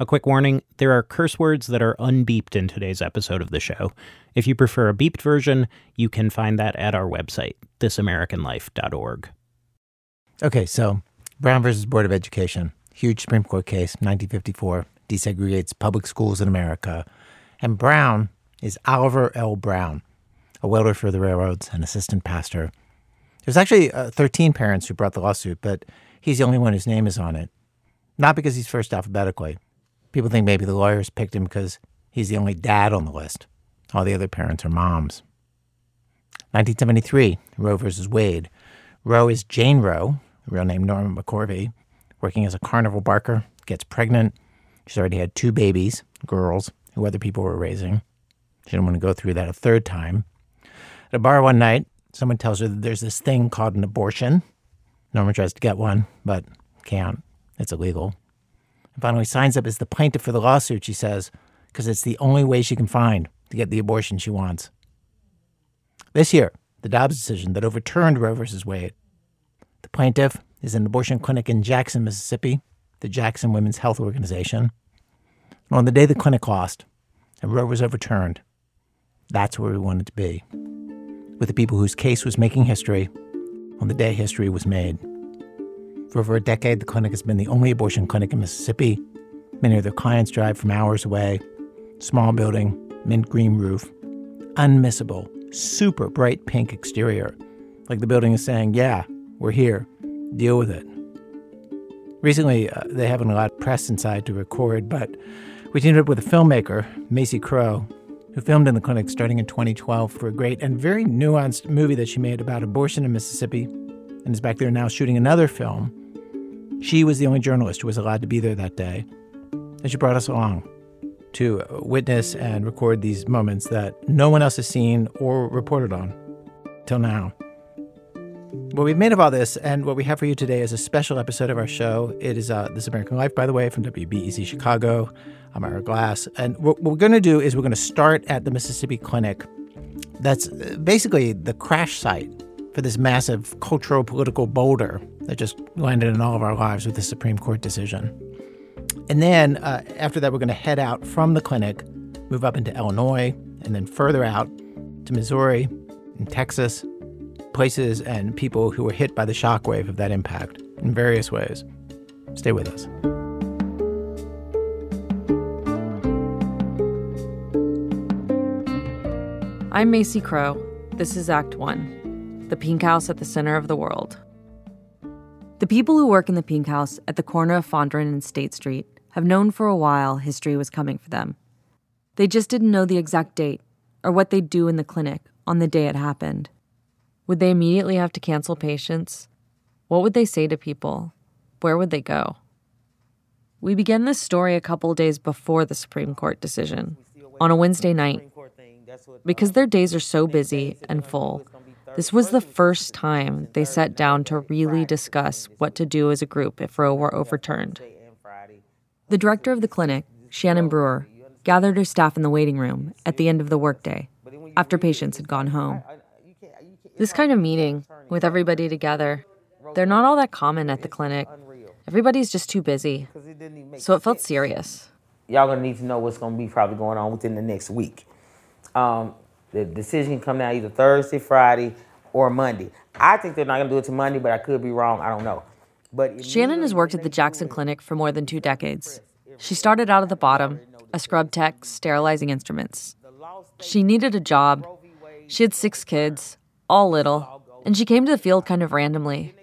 A quick warning there are curse words that are unbeeped in today's episode of the show. If you prefer a beeped version, you can find that at our website, thisamericanlife.org. Okay, so Brown versus Board of Education, huge Supreme Court case, 1954, desegregates public schools in America. And Brown is Oliver L. Brown, a welder for the railroads, an assistant pastor. There's actually uh, 13 parents who brought the lawsuit, but he's the only one whose name is on it. Not because he's first alphabetically. People think maybe the lawyers picked him because he's the only dad on the list. All the other parents are moms. 1973, Roe versus Wade. Roe is Jane Roe, real name Norma McCorvey, working as a carnival barker, gets pregnant. She's already had two babies, girls, who other people were raising. She didn't want to go through that a third time. At a bar one night, someone tells her that there's this thing called an abortion. Norma tries to get one, but can't. It's illegal. And finally signs up as the plaintiff for the lawsuit, she says, because it's the only way she can find to get the abortion she wants. This year, the Dobbs decision that overturned Roe v. Wade. The plaintiff is an abortion clinic in Jackson, Mississippi, the Jackson Women's Health Organization. And on the day the clinic lost and Roe was overturned, that's where we wanted to be with the people whose case was making history on the day history was made. For over a decade, the clinic has been the only abortion clinic in Mississippi. Many of their clients drive from hours away. Small building, mint green roof, unmissable, super bright pink exterior. Like the building is saying, Yeah, we're here. Deal with it. Recently, uh, they haven't allowed press inside to record, but we teamed up with a filmmaker, Maisie Crow, who filmed in the clinic starting in 2012 for a great and very nuanced movie that she made about abortion in Mississippi and is back there now shooting another film. She was the only journalist who was allowed to be there that day. And she brought us along to witness and record these moments that no one else has seen or reported on till now. What we've made of all this and what we have for you today is a special episode of our show. It is uh, This American Life, by the way, from WBEZ Chicago. I'm Ira Glass. And what we're going to do is we're going to start at the Mississippi Clinic. That's basically the crash site for this massive cultural political boulder that just landed in all of our lives with the Supreme Court decision. And then uh, after that, we're going to head out from the clinic, move up into Illinois, and then further out to Missouri and Texas, places and people who were hit by the shockwave of that impact in various ways. Stay with us. I'm Maisie Crow. This is Act One The Pink House at the Center of the World. The people who work in the Pink House at the corner of Fondren and State Street have known for a while history was coming for them. They just didn't know the exact date or what they'd do in the clinic on the day it happened. Would they immediately have to cancel patients? What would they say to people? Where would they go? We began this story a couple days before the Supreme Court decision, on a Wednesday night because their days are so busy and full, this was the first time they sat down to really discuss what to do as a group if Roe were overturned. The director of the clinic, Shannon Brewer, gathered her staff in the waiting room at the end of the workday, after patients had gone home. This kind of meeting, with everybody together, they're not all that common at the clinic. Everybody's just too busy. So it felt serious. Y'all gonna need to know what's gonna be probably going on within the next week. Um, the decision can come down either Thursday, Friday, or Monday. I think they're not going to do it to Monday, but I could be wrong. I don't know. But Shannon has worked at the Jackson Clinic for more than two decades. She started out at the bottom, a scrub tech sterilizing instruments. She needed a job. She had six kids, all little, and she came to the field kind of randomly.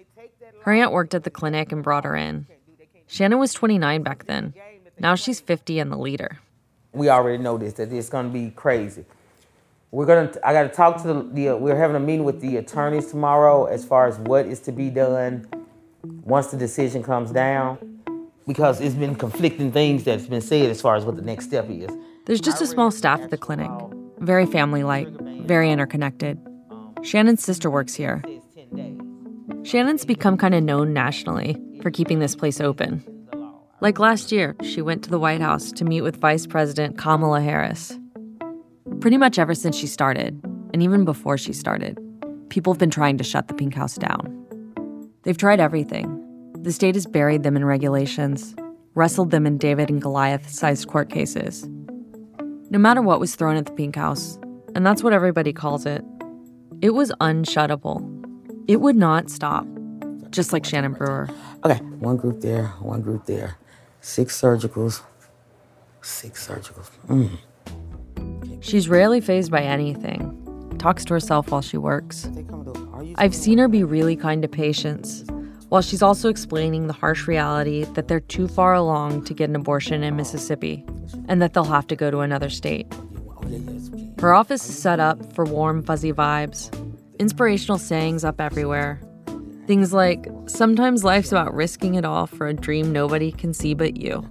Her aunt worked at the clinic and brought her in. Shannon was 29 back then. Now she's 50 and the leader. We already know this, that it's going to be crazy. We're gonna. I got to talk to the, the. Uh, we're having a meeting with the attorneys tomorrow as far as what is to be done once the decision comes down, because it's been conflicting things that's been said as far as what the next step is. There's just a small staff at the clinic, very family-like, very interconnected. Shannon's sister works here. Shannon's become kind of known nationally for keeping this place open. Like last year, she went to the White House to meet with Vice President Kamala Harris Pretty much ever since she started, and even before she started, people have been trying to shut the pink house down. They've tried everything. The state has buried them in regulations. wrestled them in David and Goliath sized court cases. No matter what was thrown at the Pink House, and that's what everybody calls it, it was unshuttable. It would not stop, just like Shannon Brewer. Okay, one group there, one group there. Six surgicals. Six surgicals. Mm. She's rarely phased by anything, talks to herself while she works. I've seen her be really kind to patients, while she's also explaining the harsh reality that they're too far along to get an abortion in Mississippi and that they'll have to go to another state. Her office is set up for warm, fuzzy vibes, inspirational sayings up everywhere. Things like, sometimes life's about risking it all for a dream nobody can see but you.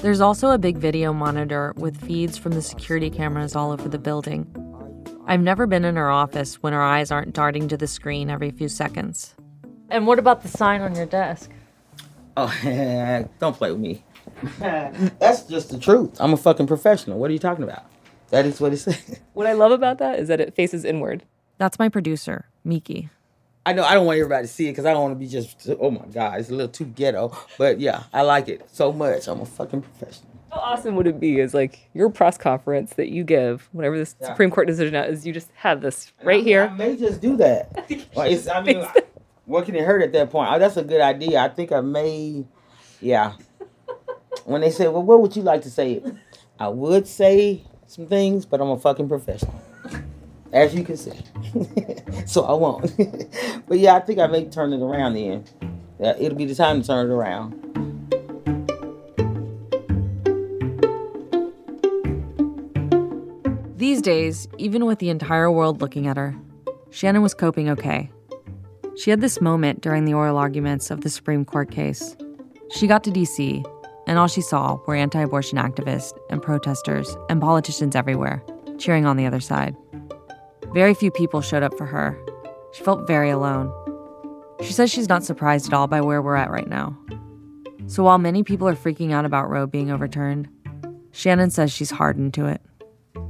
There's also a big video monitor with feeds from the security cameras all over the building. I've never been in her office when her eyes aren't darting to the screen every few seconds. And what about the sign on your desk? Oh, don't play with me. That's just the truth. I'm a fucking professional. What are you talking about? That is what it says. What I love about that is that it faces inward. That's my producer, Miki. I know I don't want everybody to see it because I don't want to be just, oh my God, it's a little too ghetto. But yeah, I like it so much. I'm a fucking professional. How awesome would it be is like your press conference that you give whenever this Yeah. Supreme Court decision out is you just have this right I here. I may just do that. Well, it's, I mean, what can it hurt at that point? Oh, that's a good idea. I think I may, yeah. When they say, well, what would you like to say? I would say some things, but I'm a fucking professional. As you can see. so I won't. But yeah, I think I may turn it around then. Yeah, it'll be the time to turn it around. These days, even with the entire world looking at her, Shannon was coping okay. She had this moment during the oral arguments of the Supreme Court case. She got to DC, and all she saw were anti abortion activists and protesters and politicians everywhere, cheering on the other side. Very few people showed up for her. She felt very alone. She says she's not surprised at all by where we're at right now. So while many people are freaking out about Roe being overturned, Shannon says she's hardened to it.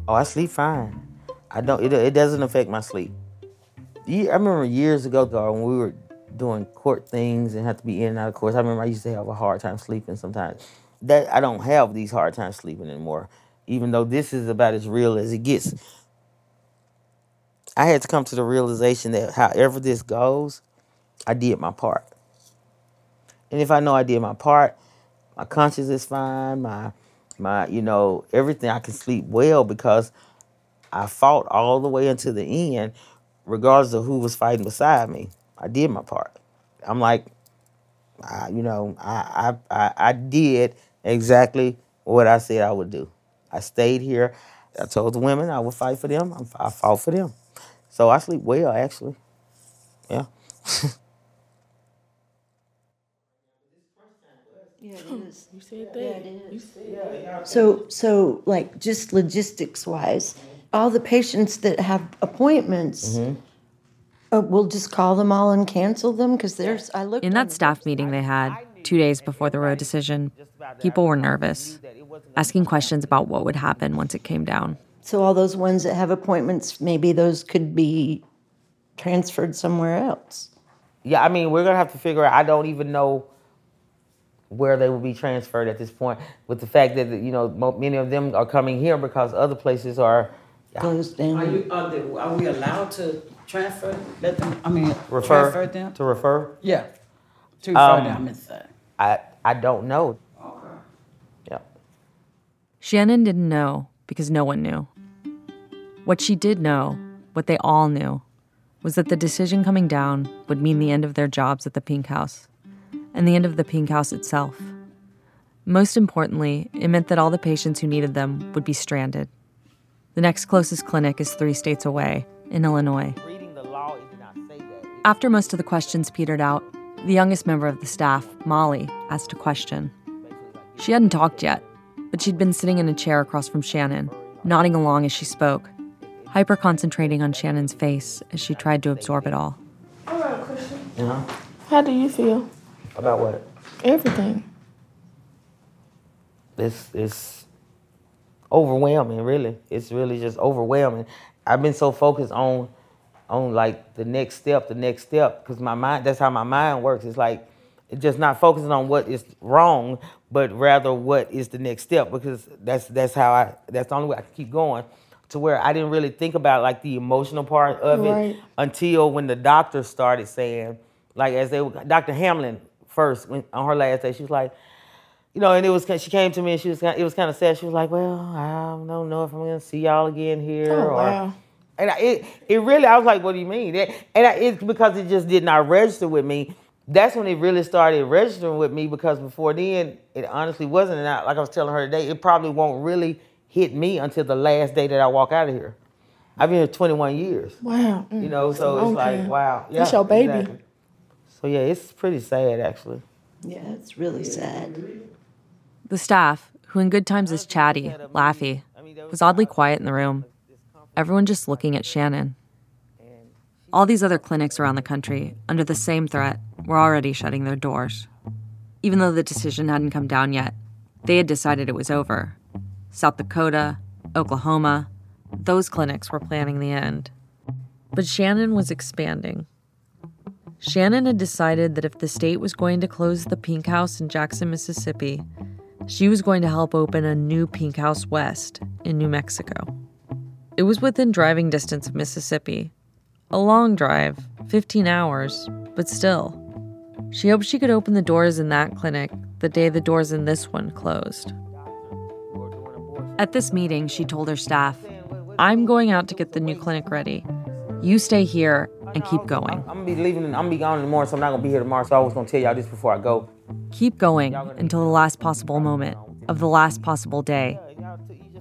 Oh, I sleep fine. I don't. It, it doesn't affect my sleep. I remember years ago, though, when we were doing court things and had to be in and out of courts. I remember I used to have a hard time sleeping sometimes. That I don't have these hard times sleeping anymore. Even though this is about as real as it gets. I had to come to the realization that however this goes, I did my part. And if I know I did my part, my conscience is fine, my my you know, everything I can sleep well because I fought all the way until the end, regardless of who was fighting beside me. I did my part. I'm like, I, you know, I, I I I did exactly what I said I would do. I stayed here. I told the women I would fight for them. I fought for them. So I sleep well, actually. Yeah. Yeah, you said that. Yeah, said. So, so like just logistics wise, all the patients that have appointments, uh, we'll just call them all and cancel them because there's, I looked. In that staff meeting they had two days before the Roe decision, people were nervous, asking questions about what would happen once it came down. So all those ones that have appointments, maybe those could be transferred somewhere else. Yeah, I mean, we're gonna have to figure out. I don't even know where they will be transferred at this point. With the fact that you know many of them are coming here because other places are Closed Are you, are, the, are we allowed to transfer, let them, I mean, refer transfer them? to refer. Yeah, to refer Um, them inside. I I don't know. Okay. Yeah. Shannon didn't know because no one knew. What she did know, what they all knew, was that the decision coming down would mean the end of their jobs at the Pink House and the end of the Pink House itself. Most importantly, it meant that all the patients who needed them would be stranded. The next closest clinic is three states away, in Illinois. Law, it did not say that. After most of the questions petered out, the youngest member of the staff, Molly, asked a question. She hadn't talked yet, but she'd been sitting in a chair across from Shannon, nodding along as she spoke, hyper concentrating on Shannon's face as she tried to absorb it all. Uh-huh. How do you feel? About what? Everything. It's it's overwhelming. Really, it's really just overwhelming. I've been so focused on on like the next step, the next step, because my mind. That's how my mind works. It's like just not focusing on what is wrong, but rather what is the next step because that's that's how I that's the only way I can keep going. To where I didn't really think about like the emotional part of Right. it until when the doctor started saying, like as they were, Dr. Hamlin first when, on her last day, she was like, you know, and it was she came to me and she was kind it was kind of sad. She was like, well, I don't know if I'm gonna see y'all again here Oh, or. wow. And I, it, it really, I was like, what do you mean? That- And I, it's because it just did not register with me. That's when it really started registering with me because before then, it honestly wasn't. And I, like I was telling her today, it probably won't really hit me until the last day that I walk out of here. I've been here 21 years, Wow. Mm. you know, so it's Okay. like, wow. Yeah, That's your baby. exactly. So yeah, it's pretty sad actually. Yeah, it's really sad. The staff, who in good times is chatty, laughy, was oddly quiet in the room. Everyone just looking at Shannon. All these other clinics around the country, under the same threat, were already shutting their doors. Even though the decision hadn't come down yet, they had decided it was over. South Dakota, Oklahoma, those clinics were planning the end. But Shannon was expanding. Shannon had decided that if the state was going to close the Pink House in Jackson, Mississippi, she was going to help open a new Pink House West in New Mexico. It was within driving distance of Mississippi. A long drive, 15 hours, but still. She hoped she could open the doors in that clinic the day the doors in this one closed. At this meeting, she told her staff, I'm going out to get the new clinic ready. You stay here and keep going. I'm gonna be leaving. I'm gonna be gone in the morning, so I'm not gonna be here tomorrow. So I was gonna tell y'all this before I go. Keep going until the last possible moment of the last possible day.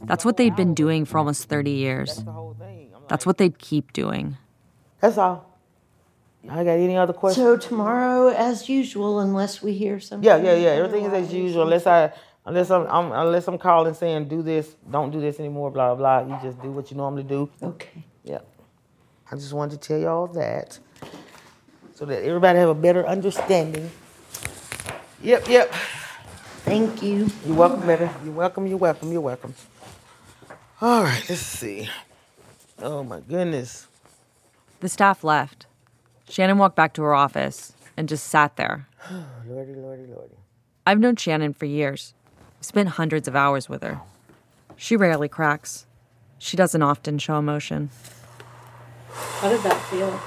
That's what they'd been doing for almost 30 years. That's what they'd keep doing. That's all. I got any other questions? So tomorrow, as usual, unless we hear something. Yeah, yeah, yeah. Everything is as usual, unless I, unless I'm, I'm, unless I'm calling saying do this, don't do this anymore, blah blah. blah. You just do what you normally do. Okay. Yeah. I just wanted to tell y'all that, so that everybody have a better understanding. Yep, yep. Thank you. You're welcome, baby. You're welcome. You're welcome. You're welcome. All right, let's see. Oh my goodness. The staff left. Shannon walked back to her office and just sat there. Lordy, lordy, lordy. I've known Shannon for years. I've spent hundreds of hours with her. She rarely cracks. She doesn't often show emotion. How did that feel?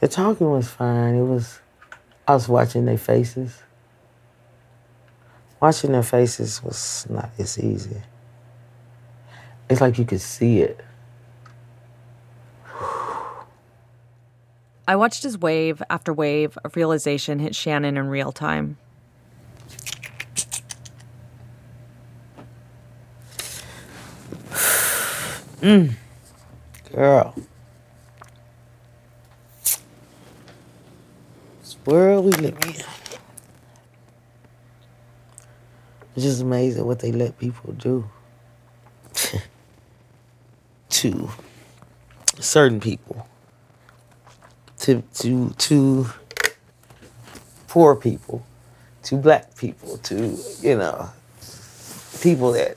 The talking was fine. It was, I was watching their faces. Watching their faces was not as easy. It's like you could see it. I watched as wave after wave of realization hit Shannon in real time. Girl. This world we live in. It's just amazing what they let people do to certain people. To to to poor people, to black people, to, you know, people that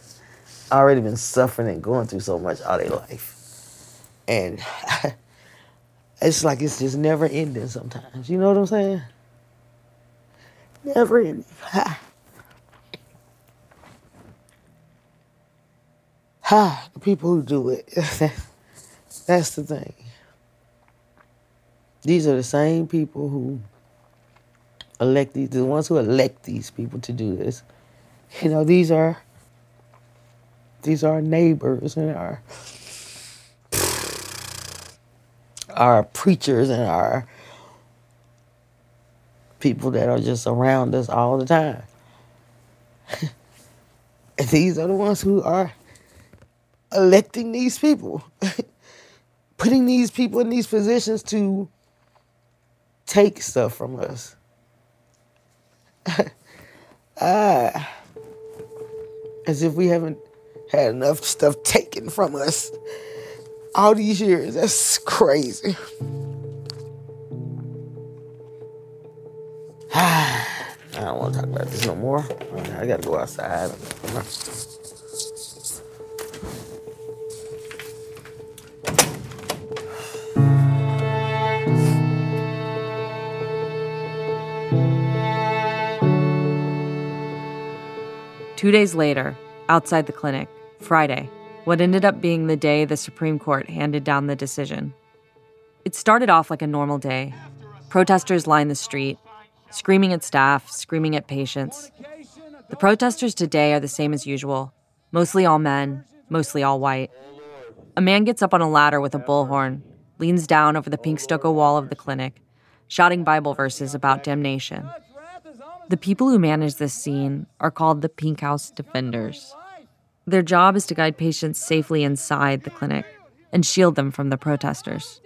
already been suffering and going through so much all their life. And it's like it's just never ending sometimes. You know what I'm saying? Never ending. Ha. The people who do it. That's the thing. These are the same people who elect these, the ones who elect these people to do this. You know, these are these are neighbors and our our preachers and our people that are just around us all the time. and these are the ones who are electing these people, putting these people in these positions to take stuff from us. ah, as if we haven't had enough stuff taken from us all these years. That's crazy. I don't want to talk about this no more. I gotta go outside. Two days later, outside the clinic, Friday, what ended up being the day the Supreme Court handed down the decision. It started off like a normal day. Protesters lined the street, screaming at staff, screaming at patients. The protesters today are the same as usual mostly all men, mostly all white. A man gets up on a ladder with a bullhorn, leans down over the pink stucco wall of the clinic, shouting Bible verses about damnation. The people who manage this scene are called the Pink House Defenders. Their job is to guide patients safely inside the clinic and shield them from the protesters.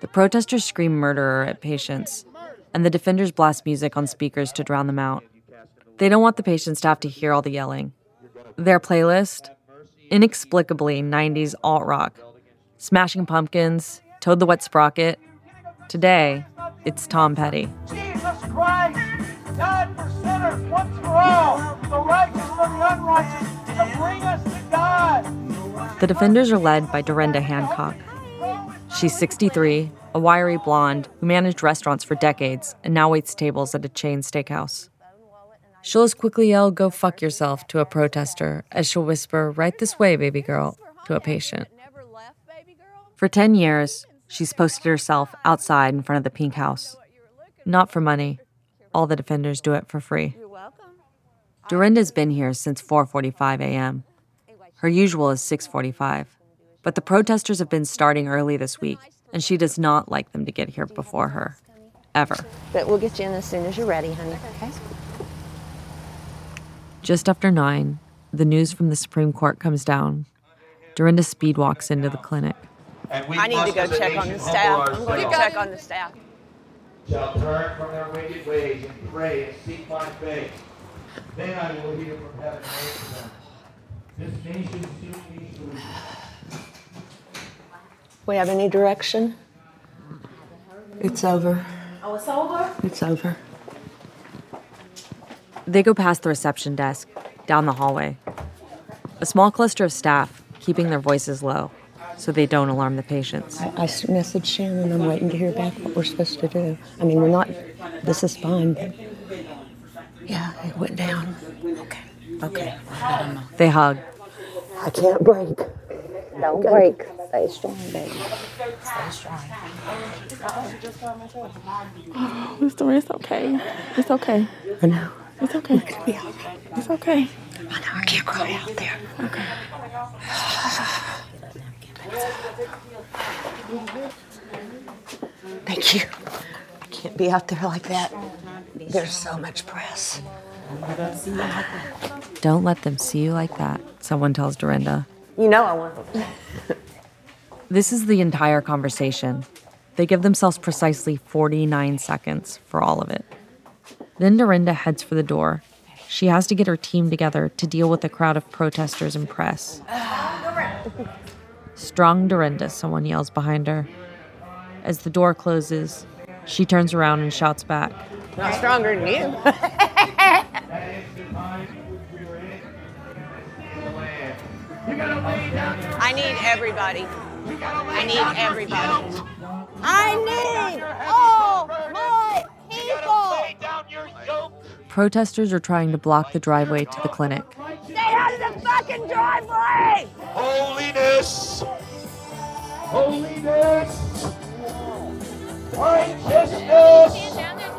The protesters scream murderer at patients, and the defenders blast music on speakers to drown them out. They don't want the patients to have to hear all the yelling. Their playlist? Inexplicably 90s alt rock. Smashing Pumpkins, Toad the Wet Sprocket. Today, it's Tom Petty. Jesus Christ died for sinners once for all, the righteous for the unrighteous, to bring us to God. The defenders are led by Derenda Hancock. She's 63, a wiry blonde who managed restaurants for decades and now waits tables at a chain steakhouse. She'll as quickly yell, Go fuck yourself, to a protester as she'll whisper, Right this way, baby girl, to a patient. For 10 years, she's posted herself outside in front of the pink house. Not for money. All the defenders do it for free. You're welcome. Derenda's been here since 4:45 a.m. Her usual is 6:45. But the protesters have been starting early this week, and she does not like them to get here before her. Ever. But we'll get you in as soon as you're ready, honey. Okay? Just after 9, the news from the Supreme Court comes down. Dorinda speed walks into the clinic. I need to go check on the staff. I'm going to check on the staff. Shall turn from their wicked ways and pray and seek my face. Then I will hear from heaven and answer them. This nation soon needs to We have any direction? It's over. Oh, it's over? It's over. They go past the reception desk, down the hallway. A small cluster of staff, keeping their voices low so they don't alarm the patients. I, I s- messaged Shannon. I'm waiting to hear back what we're supposed to do. I mean, we're not. This is fine, but yeah, it went down. Okay. Okay. They hug. I can't break. Don't break. Stay strong, baby. Stay strong. Mr. It's okay. It's okay. I know. It's okay. It's okay. I know. I can't cry out there. Okay. Thank you. I can't be out there like that. There's so much press. Don't let them see you like that, someone tells Derenda. You know I want them. This is the entire conversation. They give themselves precisely 49 seconds for all of it. Then Derenda heads for the door. She has to get her team together to deal with a crowd of protesters and press. Strong Derenda, someone yells behind her. As the door closes, she turns around and shouts back. Not stronger than you. I need everybody. I need everybody. I need all my people. Protesters are trying to block the driveway to the clinic. Stay out of the fucking driveway! Holiness! Holiness! Righteousness!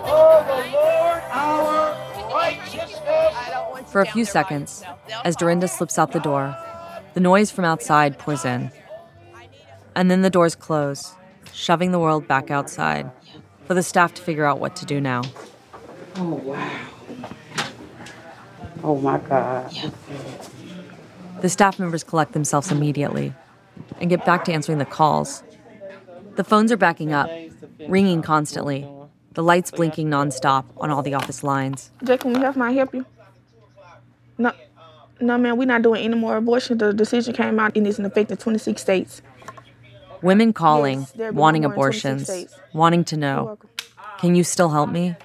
Oh, the Lord our righteousness! For a few seconds, as Derenda slips out the door, the noise from outside pours in. And then the doors close, shoving the world back outside for the staff to figure out what to do now. Oh, wow. Oh, my God. The staff members collect themselves immediately and get back to answering the calls. The phones are backing up, ringing constantly, the lights blinking nonstop on all the office lines. Jack, can we have my help you? No, no, man, we're not doing any more abortions. The decision came out and it's in effect in 26 states. Women calling, Yes, wanting more in 26 abortions, wanting to know Can you still help me?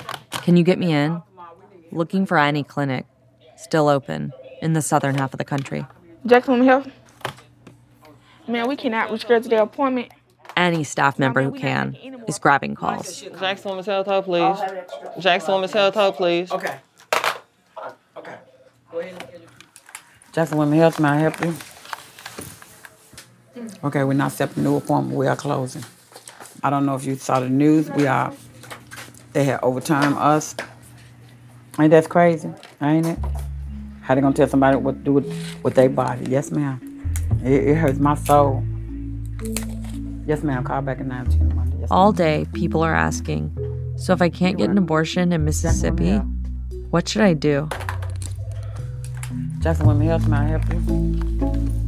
Can you get me in? Looking for any clinic, still open in the southern half of the country. Jackson can we help? Man, we cannot reschedule their appointment. Any staff member who can is grabbing calls. Jackson Women's Health Hub, please. Jackson Women's Health Hub, please. Okay. Okay. Go ahead Jackson Women Health, may I help you? Okay, we're not accepting new appointment. We are closing. I don't know if you saw the news. We are. They had overtime us. Ain't that crazy? Ain't it? How they gonna tell somebody what to do with, with their body? Yes, ma'am. It, it hurts my soul. Yes, ma'am. Call back at 9 Monday. Yes, All day, people are asking, so if I can't get an abortion in Mississippi, what should I do? Jackson Women Health, may I help you?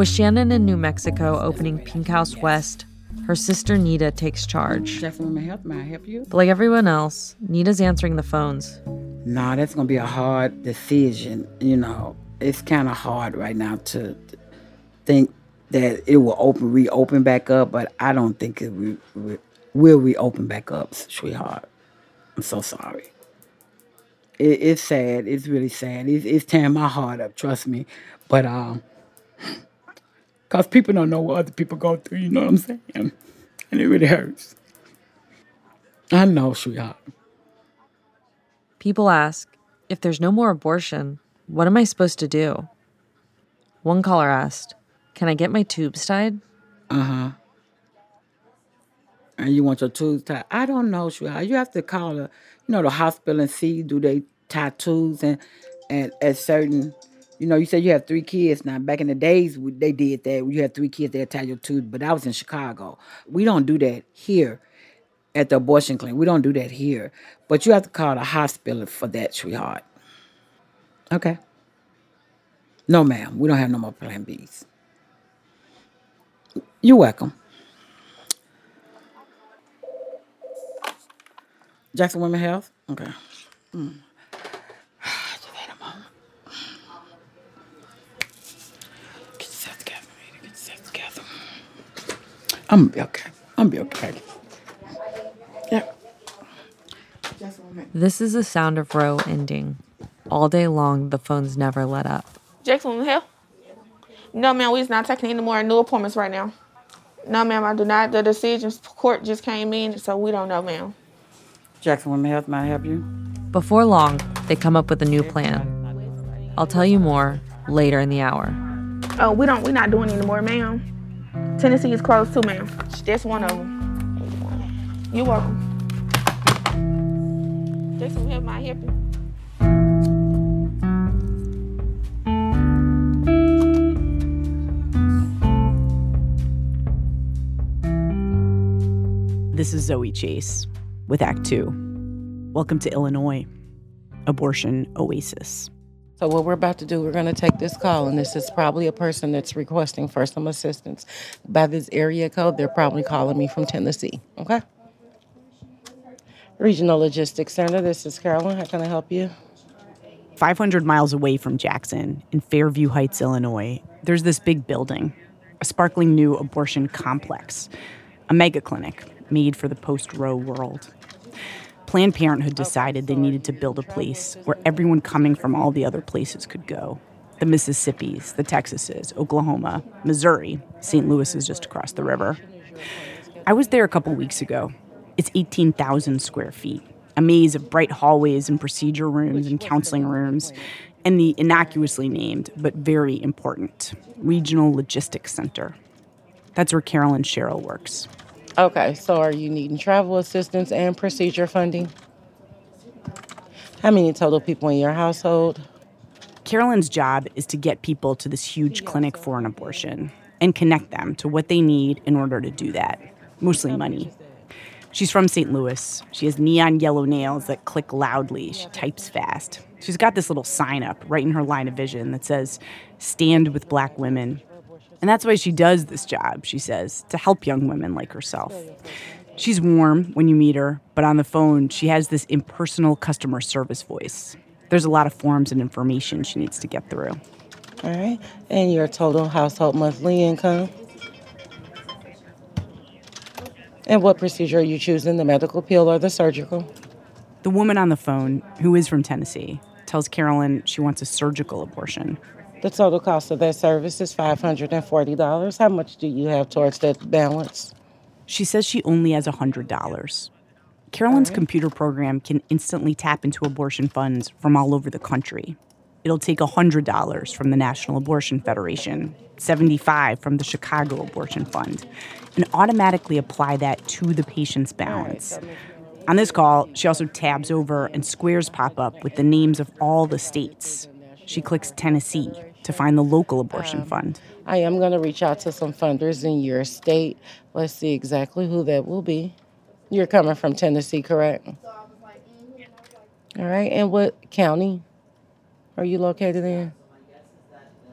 With Shannon in New Mexico opening Pink House West, her sister Nita takes charge. Jackson Women Health, may I help you? But like everyone else, Nita's answering the phones. Nah, that's gonna be a hard decision. You know, it's kind of hard right now to think that it will open, reopen back up, but I don't think it re, re, will reopen back up, sweetheart. I'm so sorry. It, it's sad. It's really sad. It's, it's tearing my heart up. Trust me. But um, cause people don't know what other people go through. You know what I'm saying? And it really hurts. I know, sweetheart. People ask, if there's no more abortion, what am I supposed to do? One caller asked, Can I get my tubes tied? Uh huh. And you want your tubes tied? I don't know, sweetheart. You have to call the, you know, the hospital and see do they tie tubes and and at certain, you know, you said you have three kids now. Back in the days, they did that. You had three kids, they tie your tubes. But I was in Chicago. We don't do that here at the abortion clinic. We don't do that here. But you have to call the hospital for that, sweetheart. Okay. No, ma'am. We don't have no more Plan Bs. You're welcome. Jackson Women Health? Okay. Mm. Just wait a moment. Get yourself together, Rita. Get yourself together. I'm gonna be okay. I'm gonna be okay. Yeah. This is the sound of Roe ending. All day long, the phones never let up. Jackson Women Health? No, ma'am, we's not taking any more new appointments right now. No, ma'am, I do not. The decisions court just came in, so we don't know, ma'am. Jackson Women Health, may I help you? Before long, they come up with a new plan. I'll tell you more later in the hour. Oh, we don't. We're not doing anymore, ma'am. Tennessee is closed too, ma'am. That's one of them. You're welcome. Jackson Women Health, may I? This is Zoe Chase with Act Two. Welcome to Illinois, abortion oasis. So what we're about to do, we're going to take this call, and this is probably a person that's requesting for some assistance. By this area code, they're probably calling me from Tennessee. Okay. Regional Logistics Center. This is Carolyn. How can I help you? 500 miles away from Jackson, in Fairview Heights, Illinois, there's this big building, a sparkling new abortion complex, a mega clinic made for the post Roe world. Planned Parenthood decided they needed to build a place where everyone coming from all the other places could go. The Mississippis, the Texases, Oklahoma, Missouri, St. Louis is just across the river. I was there a couple weeks ago. It's 18,000 square feet, a maze of bright hallways and procedure rooms and counseling rooms, and the innocuously named, but very important, Regional Logistics Center. That's where Carolyn Sherrill works. Okay, so are you needing travel assistance and procedure funding? How many total people in your household? Carolyn's job is to get people to this huge clinic for an abortion and connect them to what they need in order to do that, mostly money. She's from St. Louis. She has neon yellow nails that click loudly. She types fast. She's got this little sign up right in her line of vision that says, Stand with black women. And that's why she does this job, she says, to help young women like herself. She's warm when you meet her, but on the phone, she has this impersonal customer service voice. There's a lot of forms and information she needs to get through. All right. And your total household monthly income? And what procedure are you choosing, the medical pill or the surgical? The woman on the phone, who is from Tennessee, tells Carolyn she wants a surgical abortion. The total cost of that service is $540. How much do you have towards that balance? She says she only has $100. Carolyn's computer program can instantly tap into abortion funds from all over the country. It'll take $100 from the National Abortion Federation, 75 from the Chicago Abortion Fund, and automatically apply that to the patient's balance. On this call, she also tabs over and squares pop up with the names of all the states. She clicks Tennessee to find the local abortion um, fund. I am going to reach out to some funders in your state. Let's see exactly who that will be. You're coming from Tennessee, correct? All right. And what county are you located in?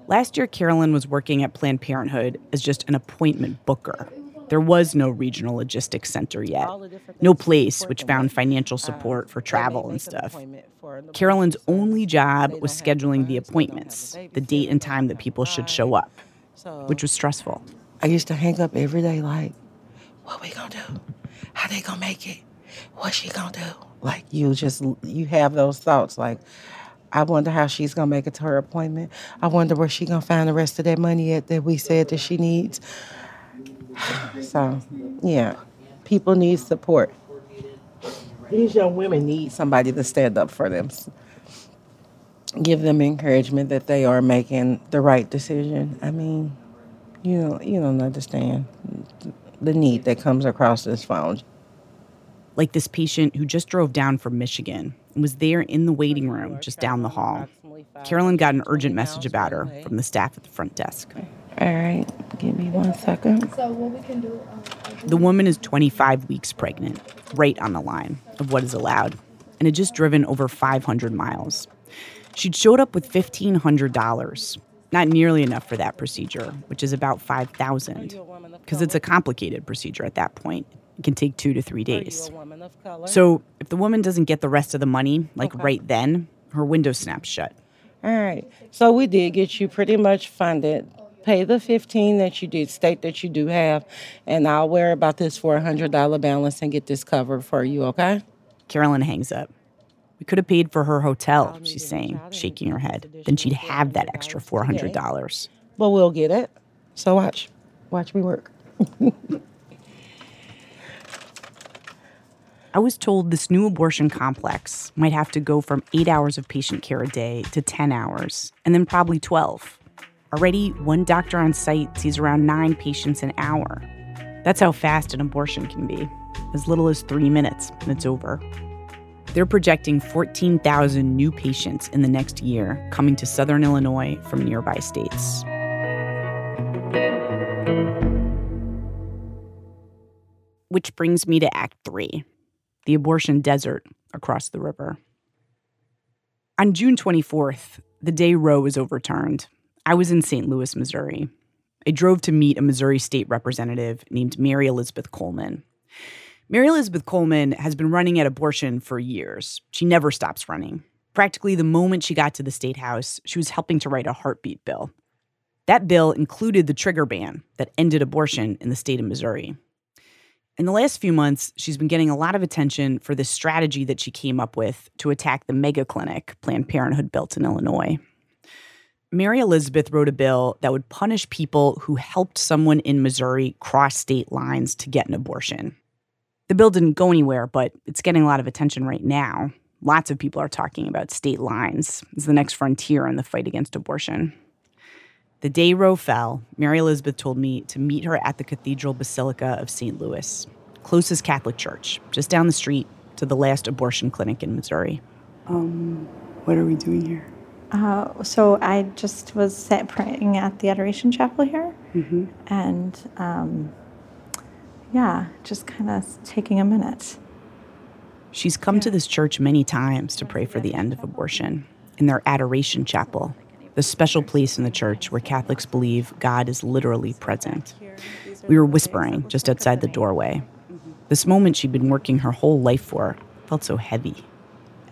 Last year, Carolyn was working at Planned Parenthood as just an appointment booker. There was no regional logistics center yet, no place which found financial support for travel and stuff. Carolyn's only job was scheduling the appointments, the date and time that people should show up, which was stressful. I used to hang up every day like, what we gonna do? How they gonna make it? What's she gonna do? Like you just you have those thoughts like, I wonder how she's gonna make it to her appointment. I wonder where she gonna find the rest of that money at that we said that she needs. So, yeah, people need support. These young women need somebody to stand up for them. Give them encouragement that they are making the right decision. I mean, you know, you don't understand the need that comes across this phone. Like this patient who just drove down from Michigan and was there in the waiting room just down the hall. Carolyn got an urgent message about her from the staff at the front desk. All right, give me one second. So what we can do? Um, The woman is 25 weeks pregnant, right on the line of what is allowed, and had just driven over 500 miles. She'd showed up with $1,500, not nearly enough for that procedure, which is about 5000 because it's a complicated procedure at that point. It can take two to three days. So if the woman doesn't get the rest of the money, like right then, her window snaps shut. All right. So we did get you pretty much funded. Pay the 15 that you did, state that you do have, and I'll worry about this $400 balance and get this covered for you, okay? Carolyn hangs up. We could have paid for her hotel, she's saying, shaking her head. Then she'd have that extra $400. But we'll get it. So watch. Watch me work. I was told this new abortion complex might have to go from eight hours of patient care a day to 10 hours, and then probably 12. Already, one doctor on site sees around nine patients an hour. That's how fast an abortion can be as little as three minutes, and it's over. They're projecting 14,000 new patients in the next year coming to southern Illinois from nearby states. Which brings me to Act Three the abortion desert across the river. On June 24th, the day Roe was overturned, I was in St. Louis, Missouri. I drove to meet a Missouri state representative named Mary Elizabeth Coleman. Mary Elizabeth Coleman has been running at abortion for years. She never stops running. Practically the moment she got to the state house, she was helping to write a heartbeat bill. That bill included the trigger ban that ended abortion in the state of Missouri. In the last few months, she's been getting a lot of attention for this strategy that she came up with to attack the mega clinic Planned Parenthood built in Illinois. Mary Elizabeth wrote a bill that would punish people who helped someone in Missouri cross state lines to get an abortion. The bill didn't go anywhere, but it's getting a lot of attention right now. Lots of people are talking about state lines as the next frontier in the fight against abortion. The day Roe fell, Mary Elizabeth told me to meet her at the Cathedral Basilica of St. Louis, closest Catholic church, just down the street to the last abortion clinic in Missouri. Um, what are we doing here? Uh, so I just was sat praying at the Adoration Chapel here, Mm-hmm. and um, yeah, just kind of taking a minute. She's come to this church many times to pray for the end of abortion in their Adoration Chapel, the special place in the church where Catholics believe God is literally present. We were whispering just outside the doorway. This moment she'd been working her whole life for felt so heavy.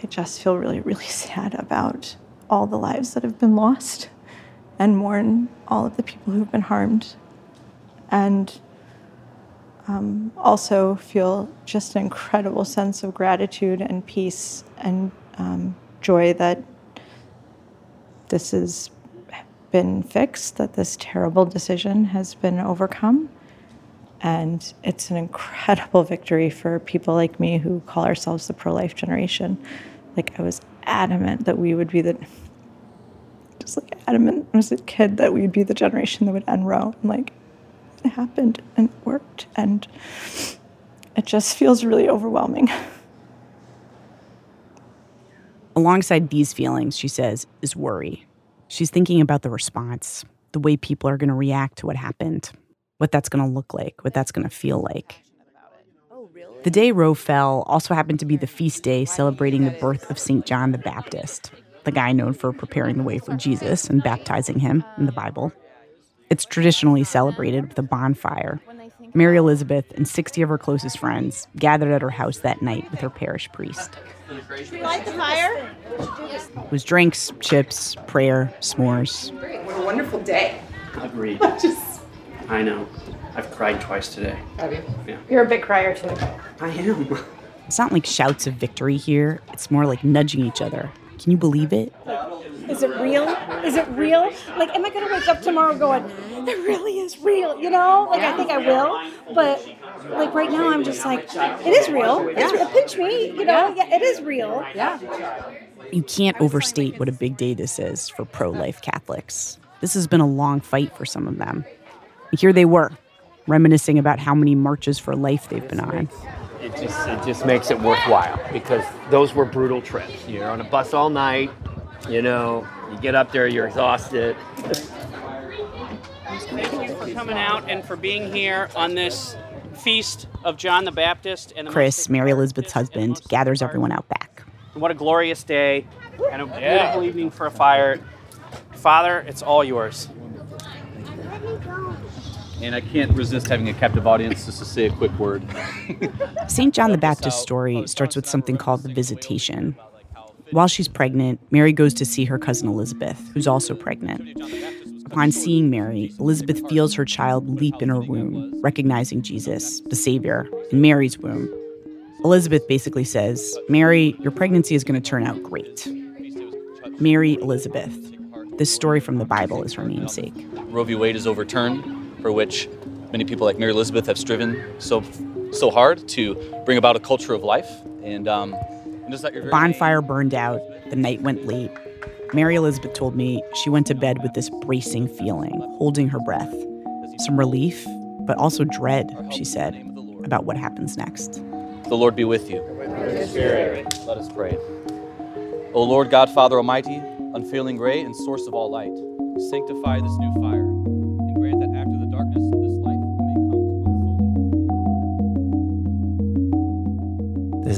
I just feel really, really sad about all the lives that have been lost and mourn all of the people who've been harmed. And um, also feel just an incredible sense of gratitude and peace and um, joy that this has been fixed, that this terrible decision has been overcome. And it's an incredible victory for people like me who call ourselves the pro life generation. Like, I was adamant that we would be the, just like adamant as a kid that we'd be the generation that would end Roe. And like, it happened and it worked. And it just feels really overwhelming. Alongside these feelings, she says, is worry. She's thinking about the response, the way people are going to react to what happened, what that's going to look like, what that's going to feel like. The day Roe fell also happened to be the feast day celebrating the birth of St. John the Baptist, the guy known for preparing the way for Jesus and baptizing him in the Bible. It's traditionally celebrated with a bonfire. Mary Elizabeth and 60 of her closest friends gathered at her house that night with her parish priest. Should we light the fire? It was drinks, chips, prayer, s'mores. What a wonderful day. Agreed. Just, I know. I've cried twice today. have you? Yeah. You're a big crier too. I am. It's not like shouts of victory here, it's more like nudging each other. Can you believe it? Is it real? Is it real? Like, am I gonna wake up tomorrow going, it really is real? You know? Like, I think I will, but like right now, I'm just like, it is real. It's real. Pinch me. You know? Yeah, it is real. Yeah. You can't overstate what a big day this is for pro life Catholics. This has been a long fight for some of them. And here they were, reminiscing about how many marches for life they've been on. It just it just makes it worthwhile because those were brutal trips. You're on a bus all night. You know, you get up there, you're exhausted. Thank you for coming out and for being here on this feast of John the Baptist. And the Chris, Mary Elizabeth's husband, gathers everyone out back. What a glorious day and a beautiful evening for a fire. Father, it's all yours. And I can't resist having a captive audience just to say a quick word. St. John the Baptist's story starts with something called the visitation. While she's pregnant, Mary goes to see her cousin Elizabeth, who's also pregnant. Upon seeing Mary, Elizabeth feels her child leap in her womb, recognizing Jesus, the Savior, in Mary's womb. Elizabeth basically says, Mary, your pregnancy is going to turn out great. Mary Elizabeth. This story from the Bible is her namesake. Roe v. Wade is overturned, for which many people like Mary Elizabeth have striven so so hard to bring about a culture of life. And, um, and just that your bonfire burned out, the night went late. Mary Elizabeth told me she went to bed with this bracing feeling, holding her breath. Some relief, but also dread, she said, about what happens next. The Lord be with you. Let us pray. O Lord God, Father Almighty, unfailing ray and source of all light, sanctify this new fire,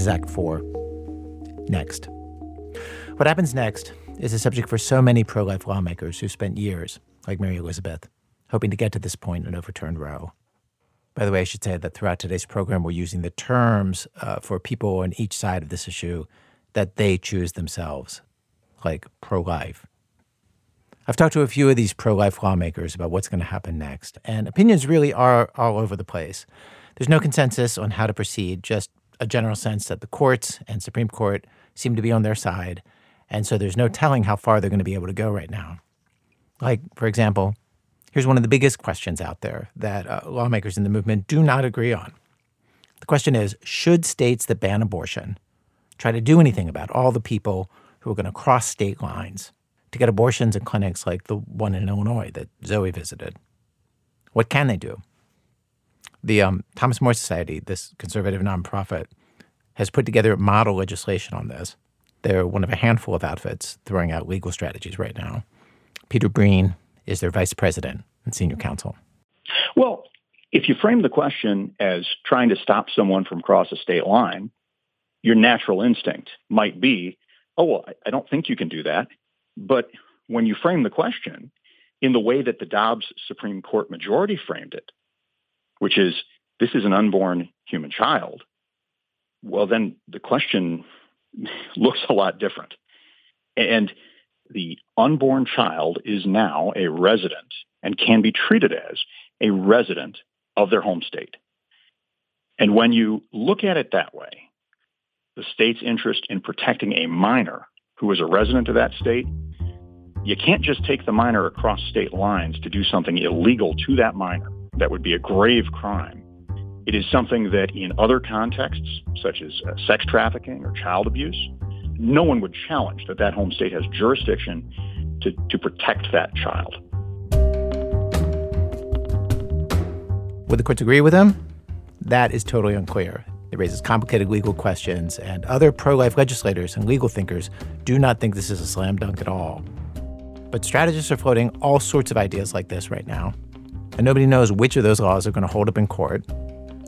Act 4. Next. What happens next is a subject for so many pro life lawmakers who spent years, like Mary Elizabeth, hoping to get to this point and overturn Roe. By the way, I should say that throughout today's program, we're using the terms uh, for people on each side of this issue that they choose themselves, like pro life. I've talked to a few of these pro life lawmakers about what's going to happen next, and opinions really are all over the place. There's no consensus on how to proceed, just a general sense that the courts and Supreme Court seem to be on their side, and so there's no telling how far they're going to be able to go right now. Like, for example, here's one of the biggest questions out there that uh, lawmakers in the movement do not agree on. The question is Should states that ban abortion try to do anything about all the people who are going to cross state lines to get abortions in clinics like the one in Illinois that Zoe visited? What can they do? The um, Thomas More Society, this conservative nonprofit, has put together model legislation on this. They're one of a handful of outfits throwing out legal strategies right now. Peter Breen is their vice president and senior counsel. Well, if you frame the question as trying to stop someone from cross a state line, your natural instinct might be, oh, well, I- I don't think you can do that. But when you frame the question in the way that the Dobbs Supreme Court majority framed it, which is this is an unborn human child, well, then the question looks a lot different. And the unborn child is now a resident and can be treated as a resident of their home state. And when you look at it that way, the state's interest in protecting a minor who is a resident of that state, you can't just take the minor across state lines to do something illegal to that minor that would be a grave crime It is something that in other contexts, such as uh, sex trafficking or child abuse, no one would challenge that that home state has jurisdiction to, to protect that child. Would the courts agree with him? That is totally unclear. It raises complicated legal questions, and other pro life legislators and legal thinkers do not think this is a slam dunk at all. But strategists are floating all sorts of ideas like this right now, and nobody knows which of those laws are going to hold up in court.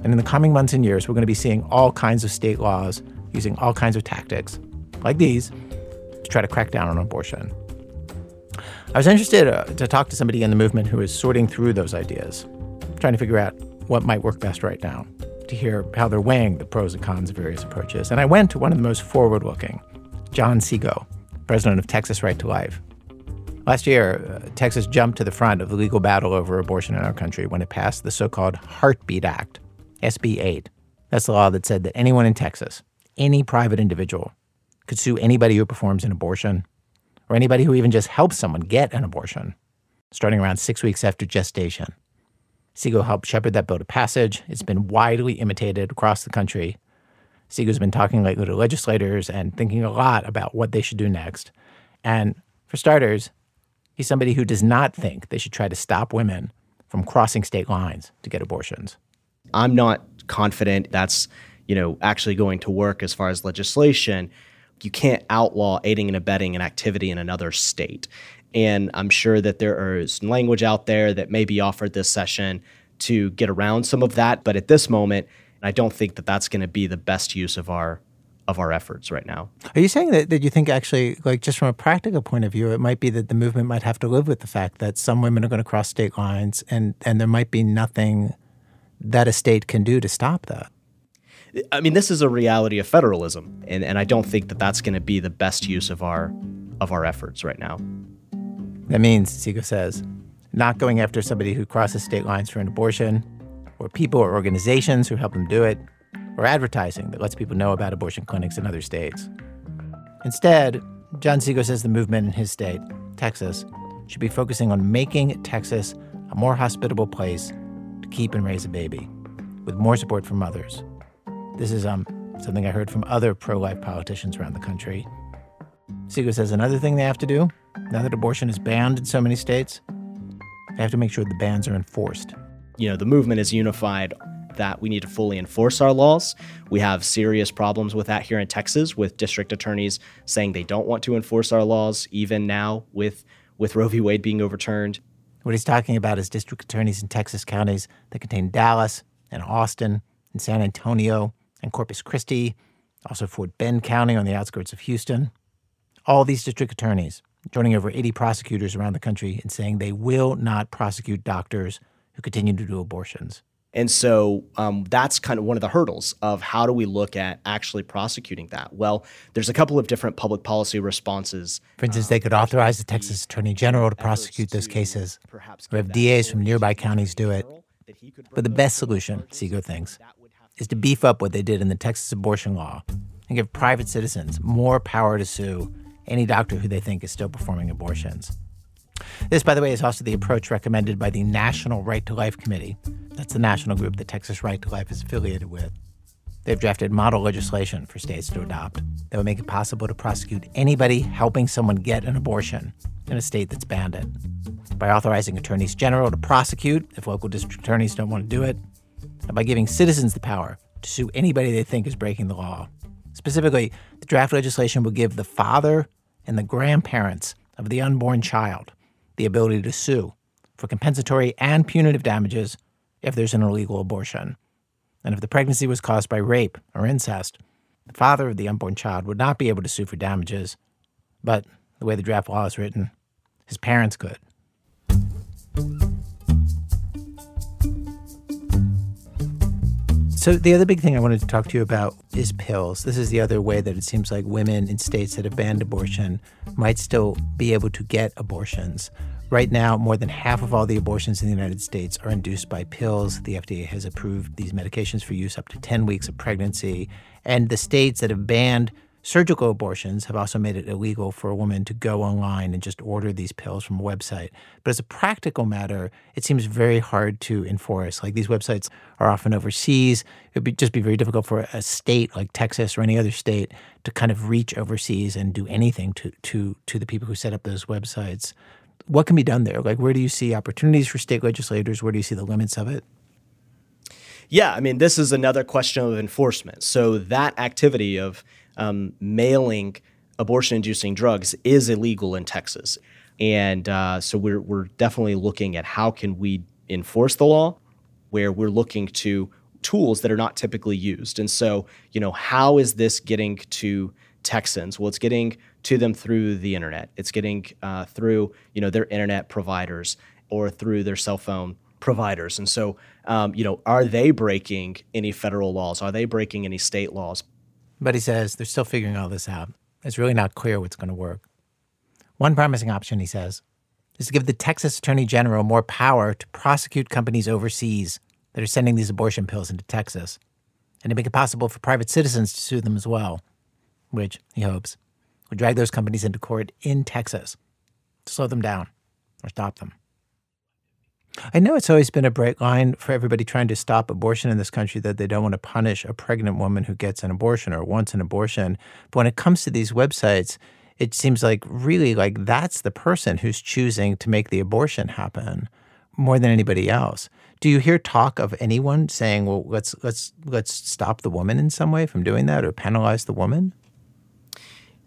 And in the coming months and years, we're going to be seeing all kinds of state laws using all kinds of tactics, like these, to try to crack down on abortion. I was interested uh, to talk to somebody in the movement who is sorting through those ideas trying to figure out what might work best right now, to hear how they're weighing the pros and cons of various approaches. And I went to one of the most forward looking, John Seago, president of Texas Right to Life. Last year, uh, Texas jumped to the front of the legal battle over abortion in our country when it passed the so called Heartbeat Act, SB 8. That's the law that said that anyone in Texas, any private individual, could sue anybody who performs an abortion or anybody who even just helps someone get an abortion, starting around six weeks after gestation. Seago helped shepherd that bill to passage. It's been widely imitated across the country. Seago's been talking lately to legislators and thinking a lot about what they should do next. And for starters, he's somebody who does not think they should try to stop women from crossing state lines to get abortions. I'm not confident that's, you know, actually going to work as far as legislation. You can't outlaw aiding and abetting an activity in another state. And I'm sure that there is language out there that may be offered this session to get around some of that. But at this moment, I don't think that that's going to be the best use of our of our efforts right now. Are you saying that, that you think actually, like just from a practical point of view, it might be that the movement might have to live with the fact that some women are going to cross state lines and, and there might be nothing that a state can do to stop that? I mean, this is a reality of federalism, and, and I don't think that that's going to be the best use of our of our efforts right now. That means, Seago says, not going after somebody who crosses state lines for an abortion, or people or organizations who help them do it, or advertising that lets people know about abortion clinics in other states. Instead, John Seago says the movement in his state, Texas, should be focusing on making Texas a more hospitable place to keep and raise a baby, with more support from mothers. This is um, something I heard from other pro life politicians around the country. Seago says another thing they have to do now that abortion is banned in so many states, they have to make sure the bans are enforced. You know, the movement is unified that we need to fully enforce our laws. We have serious problems with that here in Texas, with district attorneys saying they don't want to enforce our laws, even now with, with Roe v. Wade being overturned. What he's talking about is district attorneys in Texas counties that contain Dallas and Austin and San Antonio and Corpus Christi, also Fort Bend County on the outskirts of Houston. All these district attorneys joining over 80 prosecutors around the country and saying they will not prosecute doctors who continue to do abortions. And so um, that's kind of one of the hurdles of how do we look at actually prosecuting that? Well, there's a couple of different public policy responses. For instance, they could authorize the Texas Attorney General to prosecute those cases, or have DAs from nearby counties do it. But the best solution, Seago thinks, is to beef up what they did in the Texas abortion law and give private citizens more power to sue any doctor who they think is still performing abortions. This, by the way, is also the approach recommended by the National Right to Life Committee. That's the national group that Texas Right to Life is affiliated with. They've drafted model legislation for states to adopt that would make it possible to prosecute anybody helping someone get an abortion in a state that's banned it. By authorizing attorneys general to prosecute if local district attorneys don't want to do it, and by giving citizens the power to sue anybody they think is breaking the law. Specifically, the draft legislation will give the father and the grandparents of the unborn child the ability to sue for compensatory and punitive damages if there's an illegal abortion. And if the pregnancy was caused by rape or incest, the father of the unborn child would not be able to sue for damages, but the way the draft law is written, his parents could. So, the other big thing I wanted to talk to you about is pills. This is the other way that it seems like women in states that have banned abortion might still be able to get abortions. Right now, more than half of all the abortions in the United States are induced by pills. The FDA has approved these medications for use up to 10 weeks of pregnancy. And the states that have banned Surgical abortions have also made it illegal for a woman to go online and just order these pills from a website. But as a practical matter, it seems very hard to enforce. Like these websites are often overseas. It would be, just be very difficult for a state like Texas or any other state to kind of reach overseas and do anything to to to the people who set up those websites. What can be done there? Like where do you see opportunities for state legislators? Where do you see the limits of it? Yeah, I mean, this is another question of enforcement. So that activity of um, mailing abortion-inducing drugs is illegal in Texas, and uh, so we're we're definitely looking at how can we enforce the law, where we're looking to tools that are not typically used, and so you know how is this getting to Texans? Well, it's getting to them through the internet. It's getting uh, through you know their internet providers or through their cell phone providers, and so um, you know are they breaking any federal laws? Are they breaking any state laws? But he says they're still figuring all this out. It's really not clear what's going to work. One promising option, he says, is to give the Texas Attorney General more power to prosecute companies overseas that are sending these abortion pills into Texas, and to make it possible for private citizens to sue them as well, which, he hopes, would drag those companies into court in Texas to slow them down or stop them. I know it's always been a bright line for everybody trying to stop abortion in this country that they don't want to punish a pregnant woman who gets an abortion or wants an abortion. But when it comes to these websites, it seems like really like that's the person who's choosing to make the abortion happen more than anybody else. Do you hear talk of anyone saying, "Well, let's let's let's stop the woman in some way from doing that or penalize the woman"?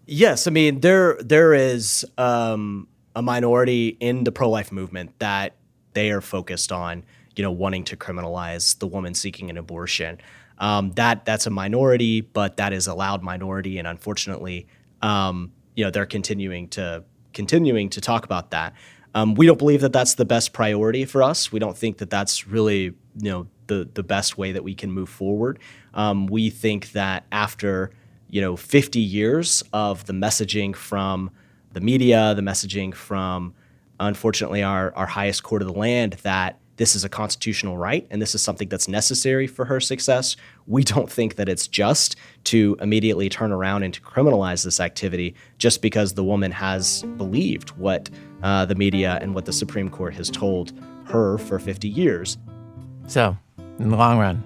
Yes, I mean there there is um, a minority in the pro life movement that they are focused on, you know, wanting to criminalize the woman seeking an abortion. Um, that that's a minority, but that is a loud minority, and unfortunately, um, you know, they're continuing to continuing to talk about that. Um, we don't believe that that's the best priority for us. We don't think that that's really, you know, the the best way that we can move forward. Um, we think that after you know 50 years of the messaging from the media, the messaging from unfortunately our, our highest court of the land that this is a constitutional right and this is something that's necessary for her success. We don't think that it's just to immediately turn around and to criminalize this activity just because the woman has believed what uh, the media and what the Supreme Court has told her for 50 years. So, in the long run,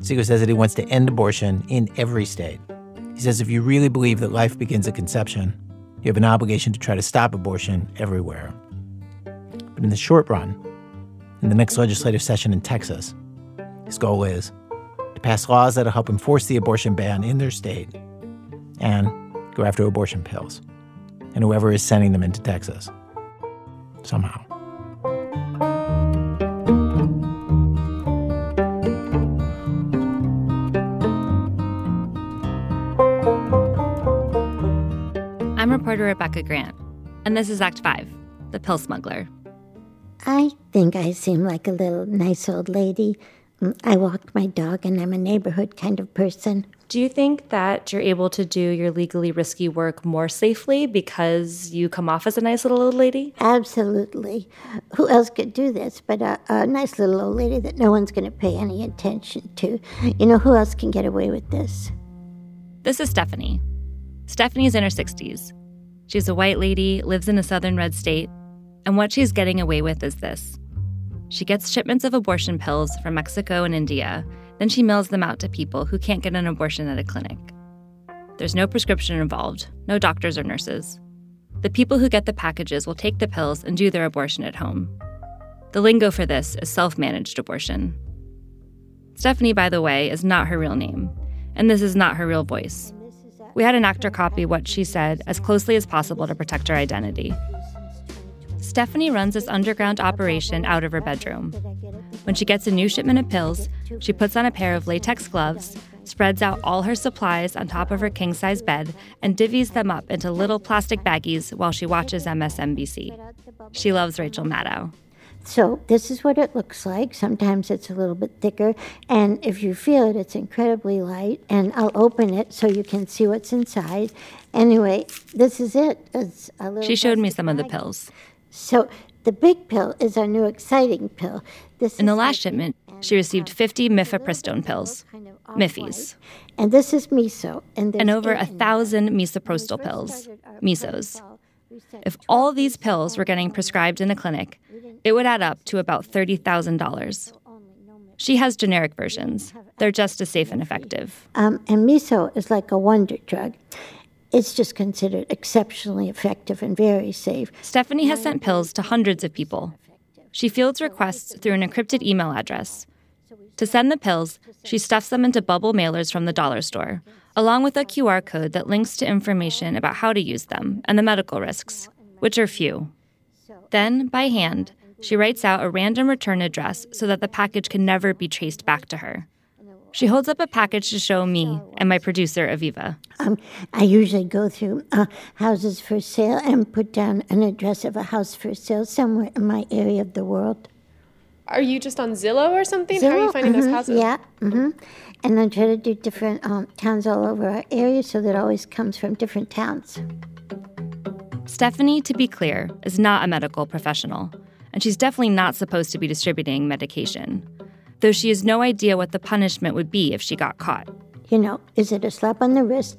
Seago says that he wants to end abortion in every state. He says if you really believe that life begins at conception, you have an obligation to try to stop abortion everywhere. But in the short run, in the next legislative session in Texas, his goal is to pass laws that'll help enforce the abortion ban in their state and go after abortion pills and whoever is sending them into Texas somehow. I'm reporter Rebecca Grant, and this is Act 5 The Pill Smuggler. I think I seem like a little nice old lady. Mm, I walk my dog and I'm a neighborhood kind of person. Do you think that you're able to do your legally risky work more safely because you come off as a nice little old lady? Absolutely. Who else could do this but a, a nice little old lady that no one's going to pay any attention to? You know, who else can get away with this? This is Stephanie. Stephanie's in her 60s. She's a white lady, lives in a southern red state, and what she's getting away with is this she gets shipments of abortion pills from Mexico and India, then she mails them out to people who can't get an abortion at a clinic. There's no prescription involved, no doctors or nurses. The people who get the packages will take the pills and do their abortion at home. The lingo for this is self managed abortion. Stephanie, by the way, is not her real name, and this is not her real voice. We had an actor copy what she said as closely as possible to protect her identity. Stephanie runs this underground operation out of her bedroom. When she gets a new shipment of pills, she puts on a pair of latex gloves, spreads out all her supplies on top of her king size bed, and divvies them up into little plastic baggies while she watches MSNBC. She loves Rachel Maddow. So this is what it looks like. Sometimes it's a little bit thicker, and if you feel it, it's incredibly light. And I'll open it so you can see what's inside. Anyway, this is it. It's a little. She showed me some of the pills. So the big pill is our new exciting pill. This In the last shipment, she received 50 mifepristone pills. Miffy's. And this is miso. And, And over a thousand misoprostol pills, misos. If all these pills were getting prescribed in a clinic, it would add up to about $30,000. She has generic versions. They're just as safe and effective. Um, and miso is like a wonder drug. It's just considered exceptionally effective and very safe. Stephanie has sent pills to hundreds of people. She fields requests through an encrypted email address. To send the pills, she stuffs them into bubble mailers from the dollar store, along with a QR code that links to information about how to use them and the medical risks, which are few. Then, by hand, she writes out a random return address so that the package can never be traced back to her. She holds up a package to show me and my producer, Aviva. Um, I usually go through uh, houses for sale and put down an address of a house for sale somewhere in my area of the world. Are you just on Zillow or something? How are you Zillow, finding those mhm, houses? Yeah, hmm and I try to do different um, towns all over our area, so that always comes from different towns. Stephanie, to be clear, is not a medical professional, and she's definitely not supposed to be distributing medication, though she has no idea what the punishment would be if she got caught. You know, is it a slap on the wrist?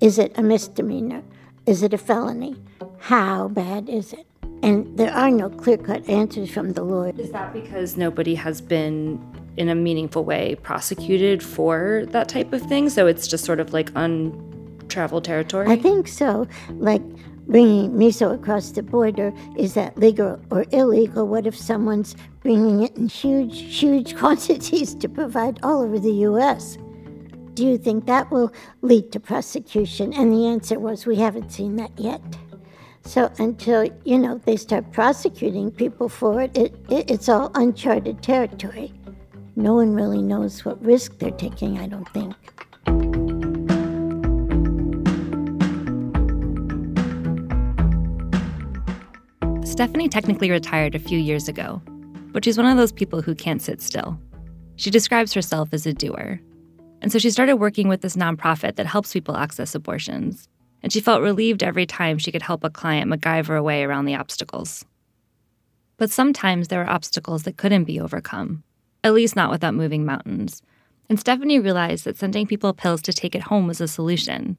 Is it a misdemeanor? Is it a felony? How bad is it? And there are no clear cut answers from the law. Is that because nobody has been in a meaningful way prosecuted for that type of thing? So it's just sort of like untraveled territory? I think so. Like bringing miso across the border, is that legal or illegal? What if someone's bringing it in huge, huge quantities to provide all over the U.S.? Do you think that will lead to prosecution? And the answer was, we haven't seen that yet. So until you know they start prosecuting people for it, it, it it's all uncharted territory. No one really knows what risk they're taking. I don't think. Stephanie technically retired a few years ago, but she's one of those people who can't sit still. She describes herself as a doer. And so she started working with this nonprofit that helps people access abortions. And she felt relieved every time she could help a client MacGyver away around the obstacles. But sometimes there were obstacles that couldn't be overcome, at least not without moving mountains. And Stephanie realized that sending people pills to take it home was a solution.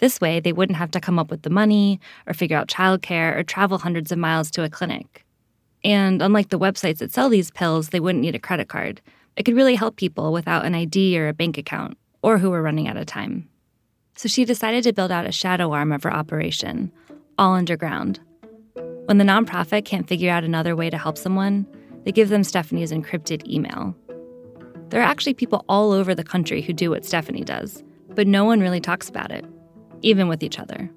This way, they wouldn't have to come up with the money, or figure out childcare, or travel hundreds of miles to a clinic. And unlike the websites that sell these pills, they wouldn't need a credit card. It could really help people without an ID or a bank account, or who were running out of time. So she decided to build out a shadow arm of her operation, all underground. When the nonprofit can't figure out another way to help someone, they give them Stephanie's encrypted email. There are actually people all over the country who do what Stephanie does, but no one really talks about it, even with each other.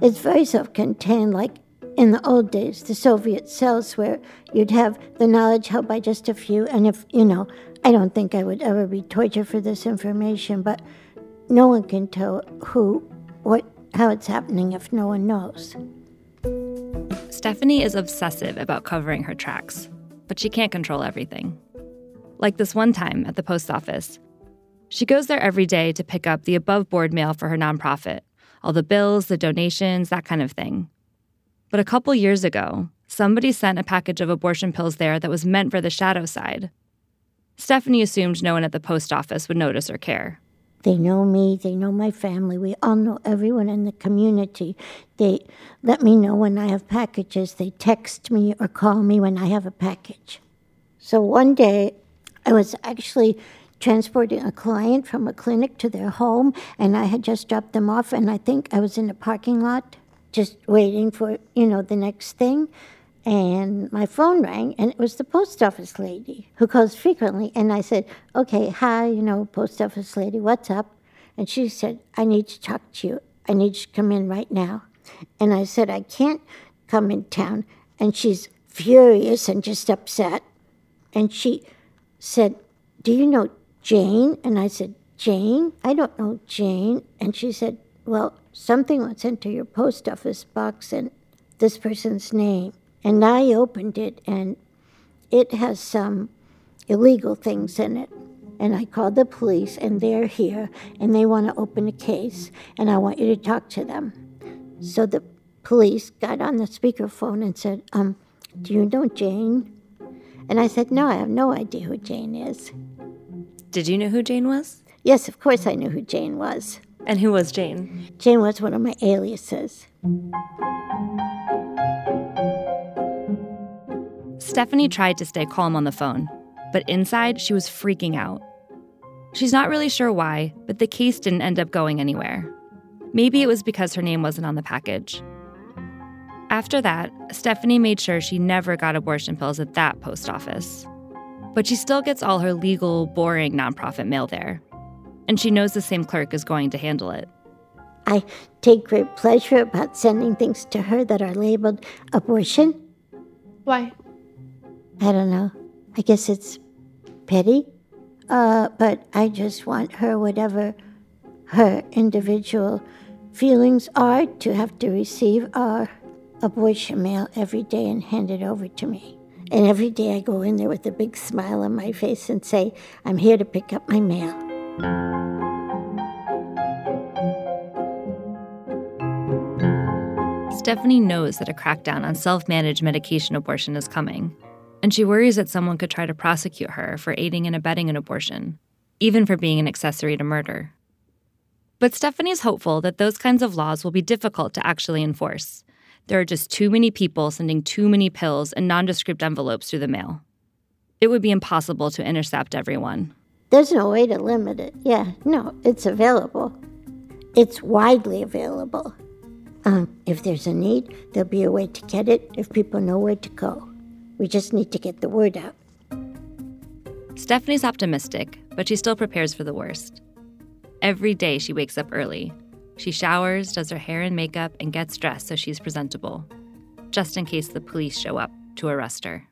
It's very self contained, like in the old days, the Soviet cells, where you'd have the knowledge held by just a few. And if, you know, I don't think I would ever be tortured for this information, but no one can tell who, what, how it's happening if no one knows. Stephanie is obsessive about covering her tracks, but she can't control everything. Like this one time at the post office. She goes there every day to pick up the above board mail for her nonprofit all the bills, the donations, that kind of thing. But a couple years ago, somebody sent a package of abortion pills there that was meant for the shadow side. Stephanie assumed no one at the post office would notice or care. They know me, they know my family, we all know everyone in the community. They let me know when I have packages, they text me or call me when I have a package. So one day, I was actually transporting a client from a clinic to their home, and I had just dropped them off, and I think I was in the parking lot just waiting for, you know, the next thing. And my phone rang, and it was the post office lady who calls frequently. And I said, Okay, hi, you know, post office lady, what's up? And she said, I need to talk to you. I need you to come in right now. And I said, I can't come in town. And she's furious and just upset. And she said, Do you know Jane? And I said, Jane? I don't know Jane. And she said, Well, something was sent to your post office box and this person's name. And I opened it and it has some illegal things in it. And I called the police and they're here and they want to open a case and I want you to talk to them. So the police got on the speakerphone and said, um, Do you know Jane? And I said, No, I have no idea who Jane is. Did you know who Jane was? Yes, of course I knew who Jane was. And who was Jane? Jane was one of my aliases. Stephanie tried to stay calm on the phone, but inside she was freaking out. She's not really sure why, but the case didn't end up going anywhere. Maybe it was because her name wasn't on the package. After that, Stephanie made sure she never got abortion pills at that post office. But she still gets all her legal, boring nonprofit mail there. And she knows the same clerk is going to handle it. I take great pleasure about sending things to her that are labeled abortion. Why? I don't know. I guess it's petty. Uh, but I just want her, whatever her individual feelings are, to have to receive our abortion mail every day and hand it over to me. And every day I go in there with a big smile on my face and say, I'm here to pick up my mail. Stephanie knows that a crackdown on self managed medication abortion is coming, and she worries that someone could try to prosecute her for aiding and abetting an abortion, even for being an accessory to murder. But Stephanie is hopeful that those kinds of laws will be difficult to actually enforce. There are just too many people sending too many pills in nondescript envelopes through the mail. It would be impossible to intercept everyone. There's no way to limit it. Yeah, no, it's available. It's widely available. Um, if there's a need, there'll be a way to get it if people know where to go. We just need to get the word out. Stephanie's optimistic, but she still prepares for the worst. Every day she wakes up early. She showers, does her hair and makeup, and gets dressed so she's presentable, just in case the police show up to arrest her.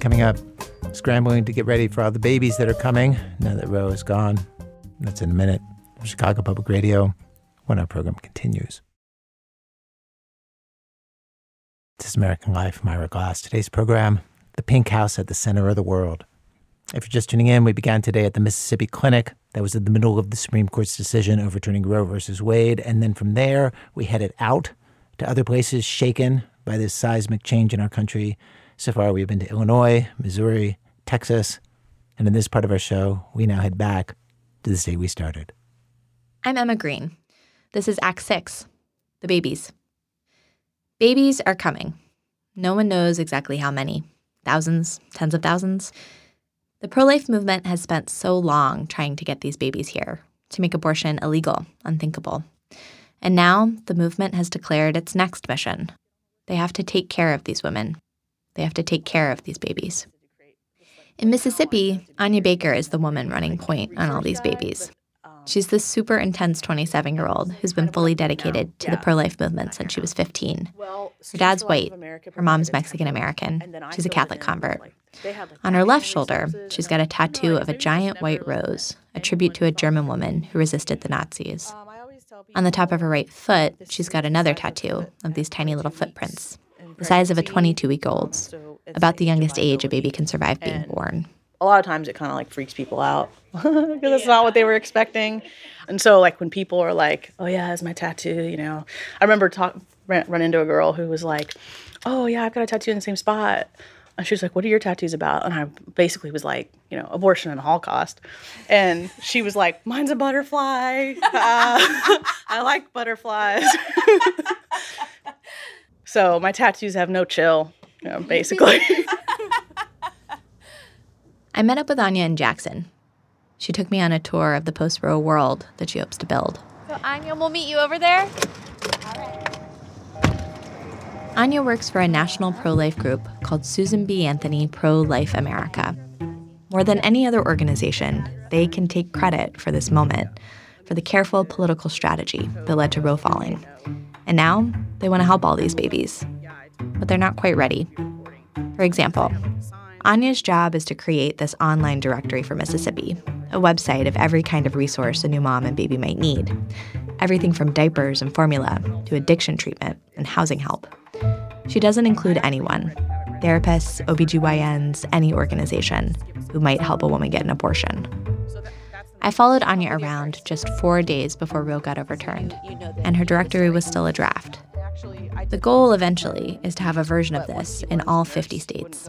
Coming up, scrambling to get ready for all the babies that are coming now that Roe is gone. That's in a minute. Chicago Public Radio, when our program continues. This is American Life. I'm Glass. Today's program, The Pink House at the Center of the World. If you're just tuning in, we began today at the Mississippi Clinic. That was in the middle of the Supreme Court's decision overturning Roe versus Wade. And then from there, we headed out to other places shaken by this seismic change in our country. So far, we've been to Illinois, Missouri, Texas. And in this part of our show, we now head back to the state we started. I'm Emma Green. This is Act Six The Babies. Babies are coming. No one knows exactly how many thousands, tens of thousands. The pro life movement has spent so long trying to get these babies here, to make abortion illegal, unthinkable. And now the movement has declared its next mission. They have to take care of these women. They have to take care of these babies. In Mississippi, Anya Baker is the woman running point on all these babies. She's this super intense 27 year old who's been fully dedicated to the pro life movement since she was 15. Her dad's white, her mom's Mexican American. She's a Catholic convert. On her left shoulder, she's got a tattoo of a giant white rose, a tribute to a German woman who resisted the Nazis. On the top of her right foot, she's got another tattoo of these tiny little footprints, the size of a 22 week old's, about the youngest age a baby can survive being born a lot of times it kind of like freaks people out because it's not what they were expecting. And so like when people are like, "Oh yeah, it's my tattoo," you know, I remember talk run, run into a girl who was like, "Oh yeah, I've got a tattoo in the same spot." And she was like, "What are your tattoos about?" And I basically was like, you know, abortion and Holocaust. And she was like, "Mine's a butterfly. Uh, I like butterflies." so my tattoos have no chill, you know, basically. I met up with Anya in Jackson. She took me on a tour of the post Roe world that she hopes to build. So, Anya, we'll meet you over there. Anya works for a national pro life group called Susan B. Anthony Pro Life America. More than any other organization, they can take credit for this moment, for the careful political strategy that led to Roe falling. And now they want to help all these babies. But they're not quite ready. For example, Anya's job is to create this online directory for Mississippi, a website of every kind of resource a new mom and baby might need. Everything from diapers and formula to addiction treatment and housing help. She doesn't include anyone therapists, OBGYNs, any organization who might help a woman get an abortion. I followed Anya around just four days before Roe got overturned, and her directory was still a draft. The goal eventually is to have a version of this in all 50 states.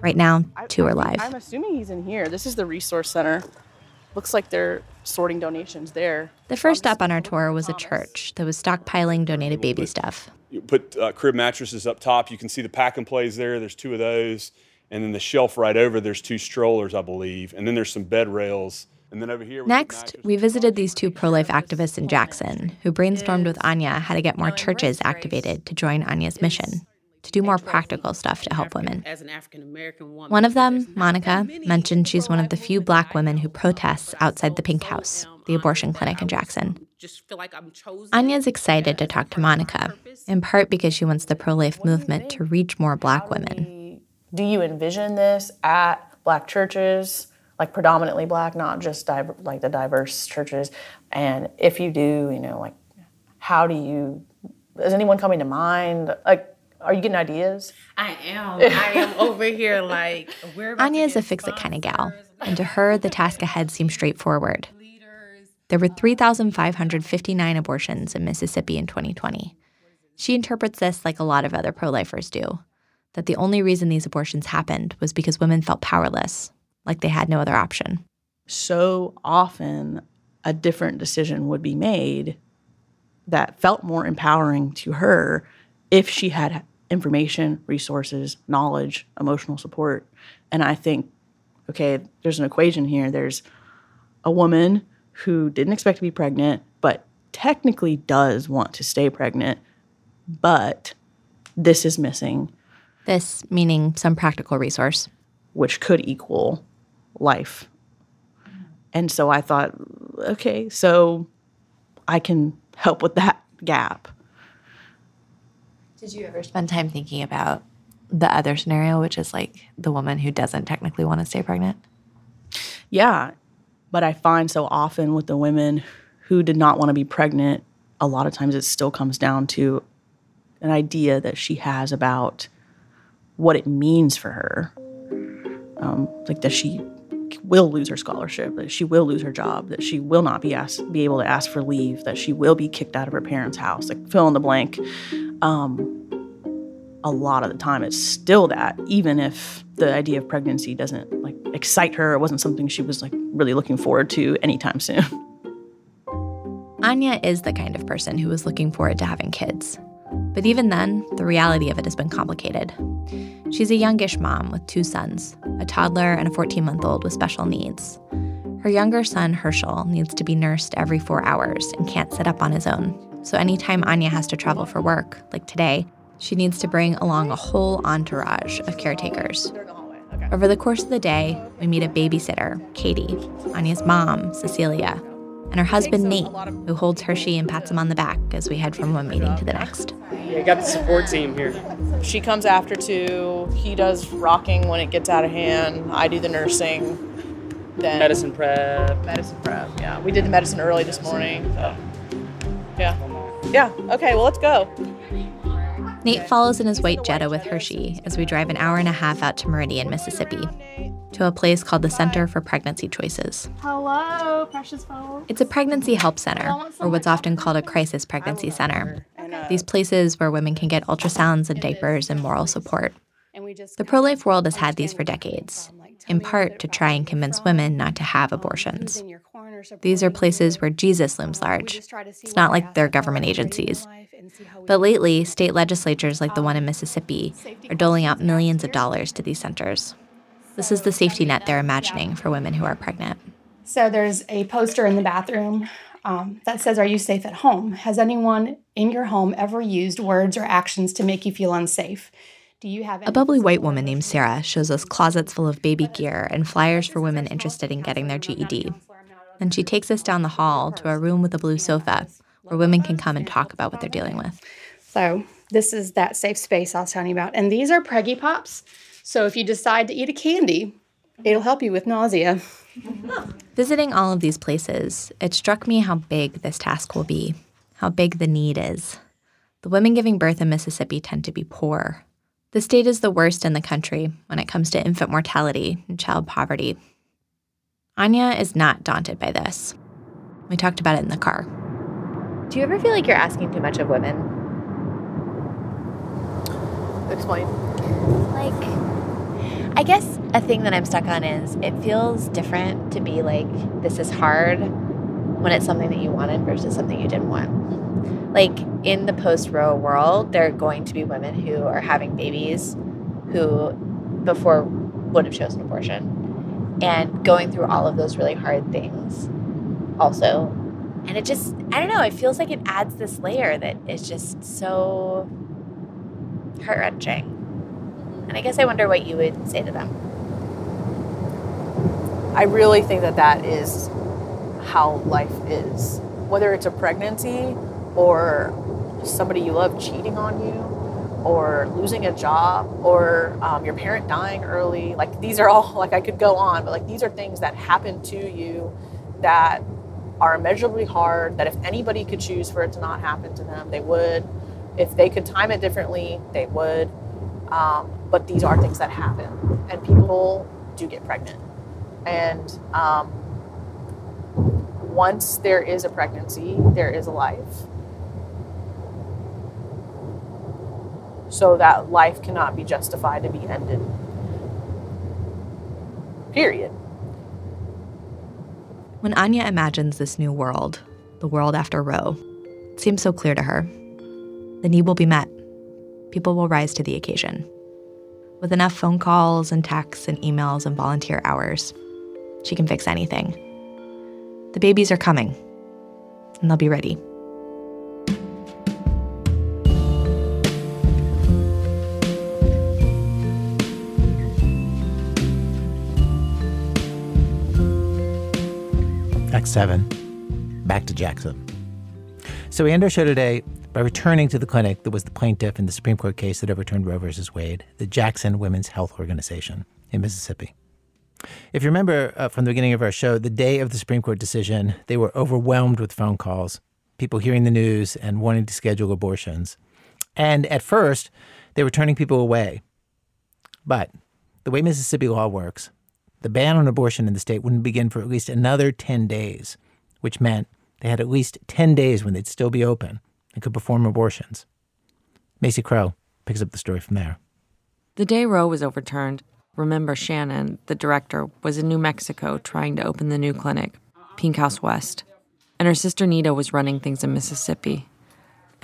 Right now, two are live. I'm assuming he's in here. This is the resource center. Looks like they're sorting donations there. The first stop on our tour was a church that was stockpiling donated baby stuff. You put uh, crib mattresses up top. You can see the pack and plays there. There's two of those. And then the shelf right over, there's two strollers, I believe. And then there's some bed rails. And then over here, Next, we visited these two pro life activists in Jackson who brainstormed with Anya how to get more churches activated to join Anya's mission, to do more practical stuff to help women. As an African American woman, One of them, Monica, mentioned she's one of the few black women who protests outside the Pink House, the abortion clinic in Jackson. just feel like I'm chosen. Anya's excited to talk to Monica, in part because she wants the pro life movement to reach more black women. Do you envision this at black churches, like predominantly black, not just diver- like the diverse churches? And if you do, you know, like how do you? Is anyone coming to mind? Like, are you getting ideas? I am. I am over here like we're Anya is a fix it kind of gal, and to her, the task ahead seems straightforward. There were um, 3,559 abortions in Mississippi in 2020. She interprets this like a lot of other pro lifers do that the only reason these abortions happened was because women felt powerless, like they had no other option. So often, a different decision would be made that felt more empowering to her if she had information, resources, knowledge, emotional support. And I think, okay, there's an equation here. There's a woman who didn't expect to be pregnant, but technically does want to stay pregnant, but this is missing. This meaning some practical resource. Which could equal life. And so I thought, okay, so I can help with that gap. Did you ever spend time thinking about the other scenario, which is like the woman who doesn't technically want to stay pregnant? Yeah. But I find so often with the women who did not want to be pregnant, a lot of times it still comes down to an idea that she has about what it means for her. Um, like does she will lose her scholarship, that she will lose her job, that she will not be asked, be able to ask for leave, that she will be kicked out of her parents' house, like fill in the blank. Um, a lot of the time, it's still that, even if the idea of pregnancy doesn't like excite her, it wasn't something she was like really looking forward to anytime soon. Anya is the kind of person who was looking forward to having kids. But even then, the reality of it has been complicated. She's a youngish mom with two sons, a toddler and a 14 month old with special needs. Her younger son, Herschel, needs to be nursed every four hours and can't sit up on his own. So anytime Anya has to travel for work, like today, she needs to bring along a whole entourage of caretakers. Over the course of the day, we meet a babysitter, Katie, Anya's mom, Cecilia, and her husband, Nate, who holds Hershey and pats him on the back as we head from one meeting to the next. We got the support team here. She comes after two. He does rocking when it gets out of hand. I do the nursing. Then Medicine prep. Medicine prep. Yeah, we did the medicine early this morning. So. Yeah. Yeah. Okay. Well, let's go. Nate follows in his white Jetta with Hershey as we drive an hour and a half out to Meridian, Mississippi, to a place called the Center for Pregnancy Choices. Hello, precious phone. It's a pregnancy help center, or what's often called a crisis pregnancy center. These places where women can get ultrasounds and diapers and moral support. The pro life world has had these for decades, in part to try and convince women not to have abortions. These are places where Jesus looms large. It's not like they're government agencies. But lately, state legislatures like the one in Mississippi are doling out millions of dollars to these centers. This is the safety net they're imagining for women who are pregnant. So there's a poster in the bathroom um, that says, Are you safe at home? Has anyone in your home ever used words or actions to make you feel unsafe? Do you have A bubbly white woman named Sarah shows us closets full of baby gear and flyers for women interested in getting their GED. Then she takes us down the hall to a room with a blue sofa where women can come and talk about what they're dealing with. So this is that safe space I was telling you about. And these are Preggie Pops. So if you decide to eat a candy, it'll help you with nausea. Visiting all of these places, it struck me how big this task will be, how big the need is. The women giving birth in Mississippi tend to be poor. The state is the worst in the country when it comes to infant mortality and child poverty. Anya is not daunted by this. We talked about it in the car. Do you ever feel like you're asking too much of women? Explain. Like, I guess a thing that I'm stuck on is it feels different to be like, this is hard when it's something that you wanted versus something you didn't want. Like, in the post Roe world, there are going to be women who are having babies who before would have chosen abortion and going through all of those really hard things also. And it just, I don't know, it feels like it adds this layer that is just so heart wrenching. Mm-hmm. And I guess I wonder what you would say to them. I really think that that is how life is. Whether it's a pregnancy or somebody you love cheating on you or losing a job or um, your parent dying early. Like these are all, like I could go on, but like these are things that happen to you that are immeasurably hard, that if anybody could choose for it to not happen to them, they would. If they could time it differently, they would. Um, but these are things that happen, and people do get pregnant. And um, once there is a pregnancy, there is a life. So that life cannot be justified to be ended. Period. When Anya imagines this new world, the world after Roe, it seems so clear to her. The need will be met. People will rise to the occasion. With enough phone calls and texts and emails and volunteer hours, she can fix anything. The babies are coming, and they'll be ready. Act 7. Back to Jackson. So we end our show today by returning to the clinic that was the plaintiff in the Supreme Court case that overturned Roe v. Wade, the Jackson Women's Health Organization in Mississippi. If you remember uh, from the beginning of our show, the day of the Supreme Court decision, they were overwhelmed with phone calls, people hearing the news and wanting to schedule abortions. And at first, they were turning people away. But the way Mississippi law works, the ban on abortion in the state wouldn't begin for at least another 10 days, which meant they had at least 10 days when they'd still be open and could perform abortions. Maisie Crow picks up the story from there. The day Roe was overturned, remember Shannon, the director, was in New Mexico trying to open the new clinic, Pink House West, and her sister Nita was running things in Mississippi.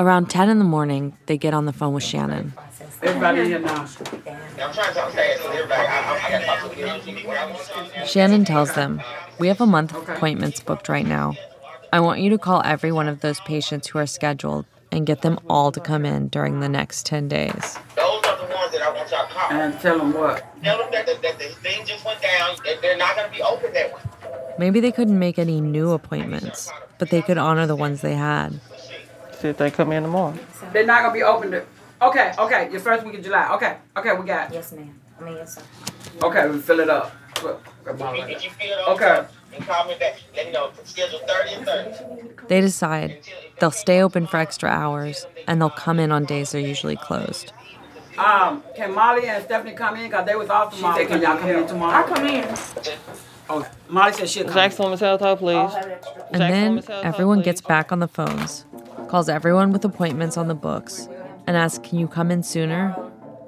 Around 10 in the morning, they get on the phone with Shannon. Everybody in here now. Shannon tells them, We have a month of appointments booked right now. I want you to call every one of those patients who are scheduled and get them all to come in during the next 10 days. Those are the ones that I want y'all to call. And tell them what? Tell them that the, that the thing just went down. That they're not going to be open that way. Maybe they couldn't make any new appointments, but they could honor the ones they had. See if they come in tomorrow. They're not going to be open. To, okay, okay. Your first week of July. Okay, okay, we got it. Yes, ma'am. I mean, yes, sir. Okay, we fill it up. Did you fill it Okay. And call me back. Let me know. Schedule 30 and 30. They decide they'll stay open for extra hours and they'll come in on days they're usually closed. Um, can Molly and Stephanie come in? Because they was off tomorrow. She said, can y'all come in tomorrow? I come in. Oh, Molly said she'll come. Jackson Women's Health please. And then everyone gets back on the phones, calls everyone with appointments on the books, and asks, Can you come in sooner?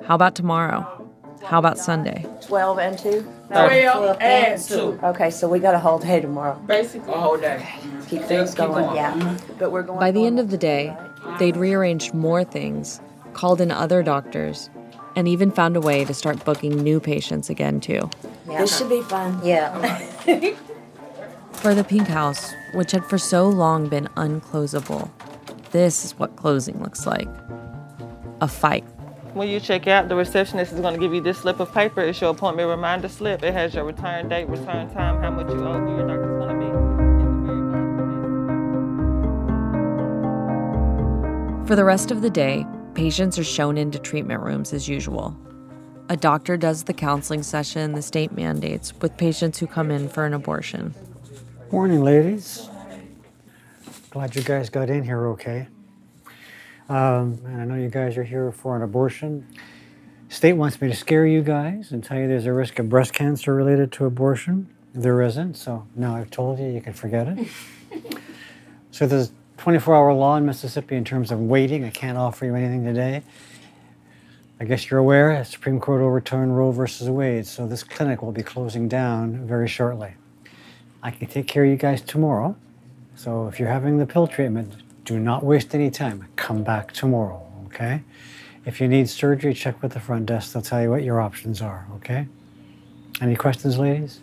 How about tomorrow? How about Sunday? 12 and 2? 12 and 2. Okay, so we got a whole day tomorrow. Basically. A whole day. Keep things going, yeah. But we're going By the end of the day, they'd rearranged more things, called in other doctors, and even found a way to start booking new patients again, too. This should be fun. Yeah. For the Pink House, which had for so long been unclosable, this is what closing looks like a fight. When you check out, the receptionist is going to give you this slip of paper. It's your appointment reminder slip. It has your return date, return time, how much you owe, who your doctor's going to be. For the rest of the day, patients are shown into treatment rooms as usual. A doctor does the counseling session the state mandates with patients who come in for an abortion. Morning, ladies. Glad you guys got in here okay. Um, and I know you guys are here for an abortion. State wants me to scare you guys and tell you there's a risk of breast cancer related to abortion. There isn't, so now I've told you, you can forget it. so there's 24 hour law in Mississippi in terms of waiting. I can't offer you anything today. I guess you're aware the Supreme Court overturned Roe versus Wade, so this clinic will be closing down very shortly. I can take care of you guys tomorrow. So if you're having the pill treatment, do not waste any time. Come back tomorrow, okay? If you need surgery, check with the front desk. They'll tell you what your options are, okay? Any questions, ladies?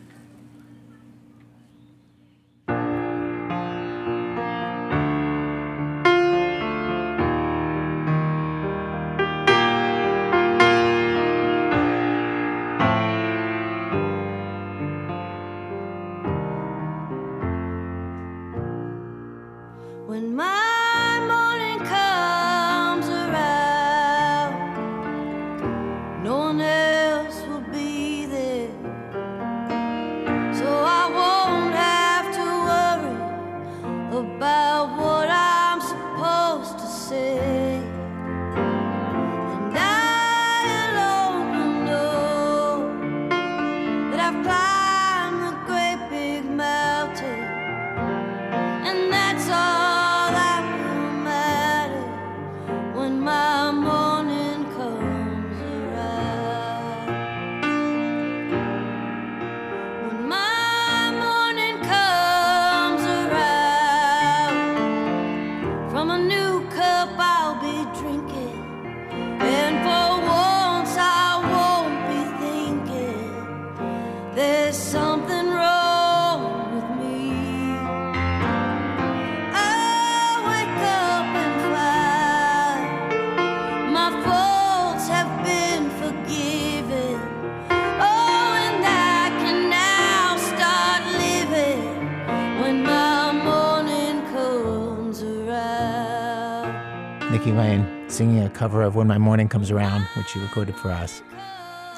Cover of When My Morning Comes Around, which she recorded for us.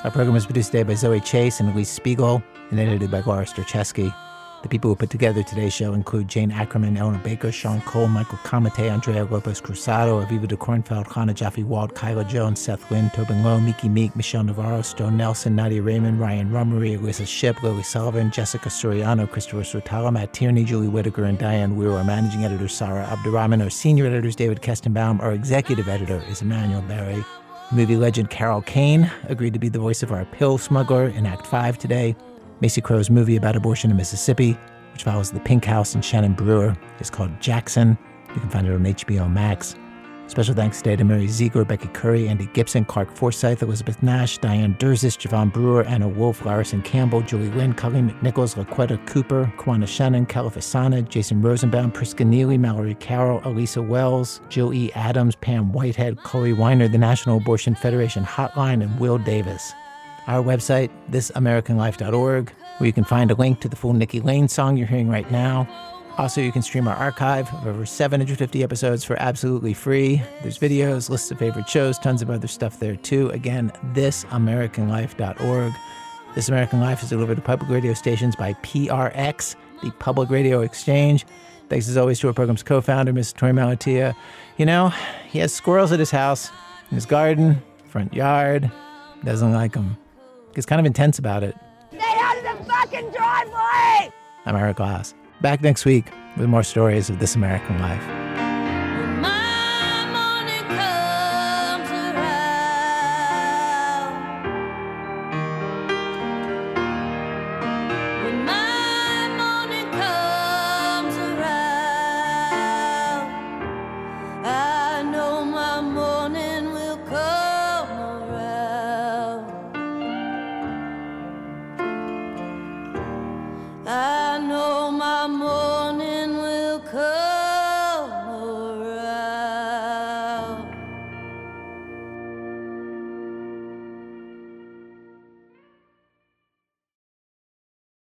Our program was produced today by Zoe Chase and Elise Spiegel and edited by Laura Starecheski. The people who put together today's show include Jane Ackerman, Eleanor Baker, Sean Cole, Michael Comite, Andrea Lopez Cruzado, Aviva DeKornfeld, Hannah Jaffe Wald, Kyla Jones, Seth Lind, Tobin Lowe, Miki Meek, Michelle Navarro, Stone Nelson, Nadia Raymond, Ryan Rummery, Alissa Shipp, Lily Sullivan, Jessica Soriano, Christopher Swetala, Matt Tierney, Julie Whitaker, and Diane Weir. Our managing editor, Sarah Abdurrahman. Our senior editor is David Kestenbaum. Our executive editor is Emanuele Berry. Movie legend Carol Kane agreed to be the voice of our pill smuggler in Act 5 today. Maisie Crow's movie about abortion in Mississippi, which follows the Pink House and Shannon Brewer, is called Jackson. You can find it on HBO Max. Special thanks today to Mary Ziegler, Becky Curry, Andy Gibson, Clark Forsyth, Elizabeth Nash, Diane Durzis, Javon Brewer, Anna Wolf, Larison Campbell, Julie Lynn, Colleen McNicholas, Laquetta Cooper, Kwana Shannon, Califasana, Jason Rosenbaum, Priska Neely, Mallory Carroll, Elisa Wells, Jill E. Adams, Pam Whitehead, Chloe Weiner, the National Abortion Federation Hotline, and Will Davis. Our website, thisamericanlife.org, where you can find a link to the full Nikki Lane song you're hearing right now. Also, you can stream our archive of over 750 episodes for absolutely free. There's videos, lists of favorite shows, tons of other stuff there too. Again, thisamericanlife.org. This American Life is delivered to public radio stations by PRX, the Public Radio Exchange. Thanks as always to our program's co founder, Mr. Torey Malatia. You know, he has squirrels at his house, in his garden, front yard. Doesn't like them. Gets kind of intense about it. Stay out of the fucking driveway! I'm Ira Glass. Back next week with more stories of This American Life.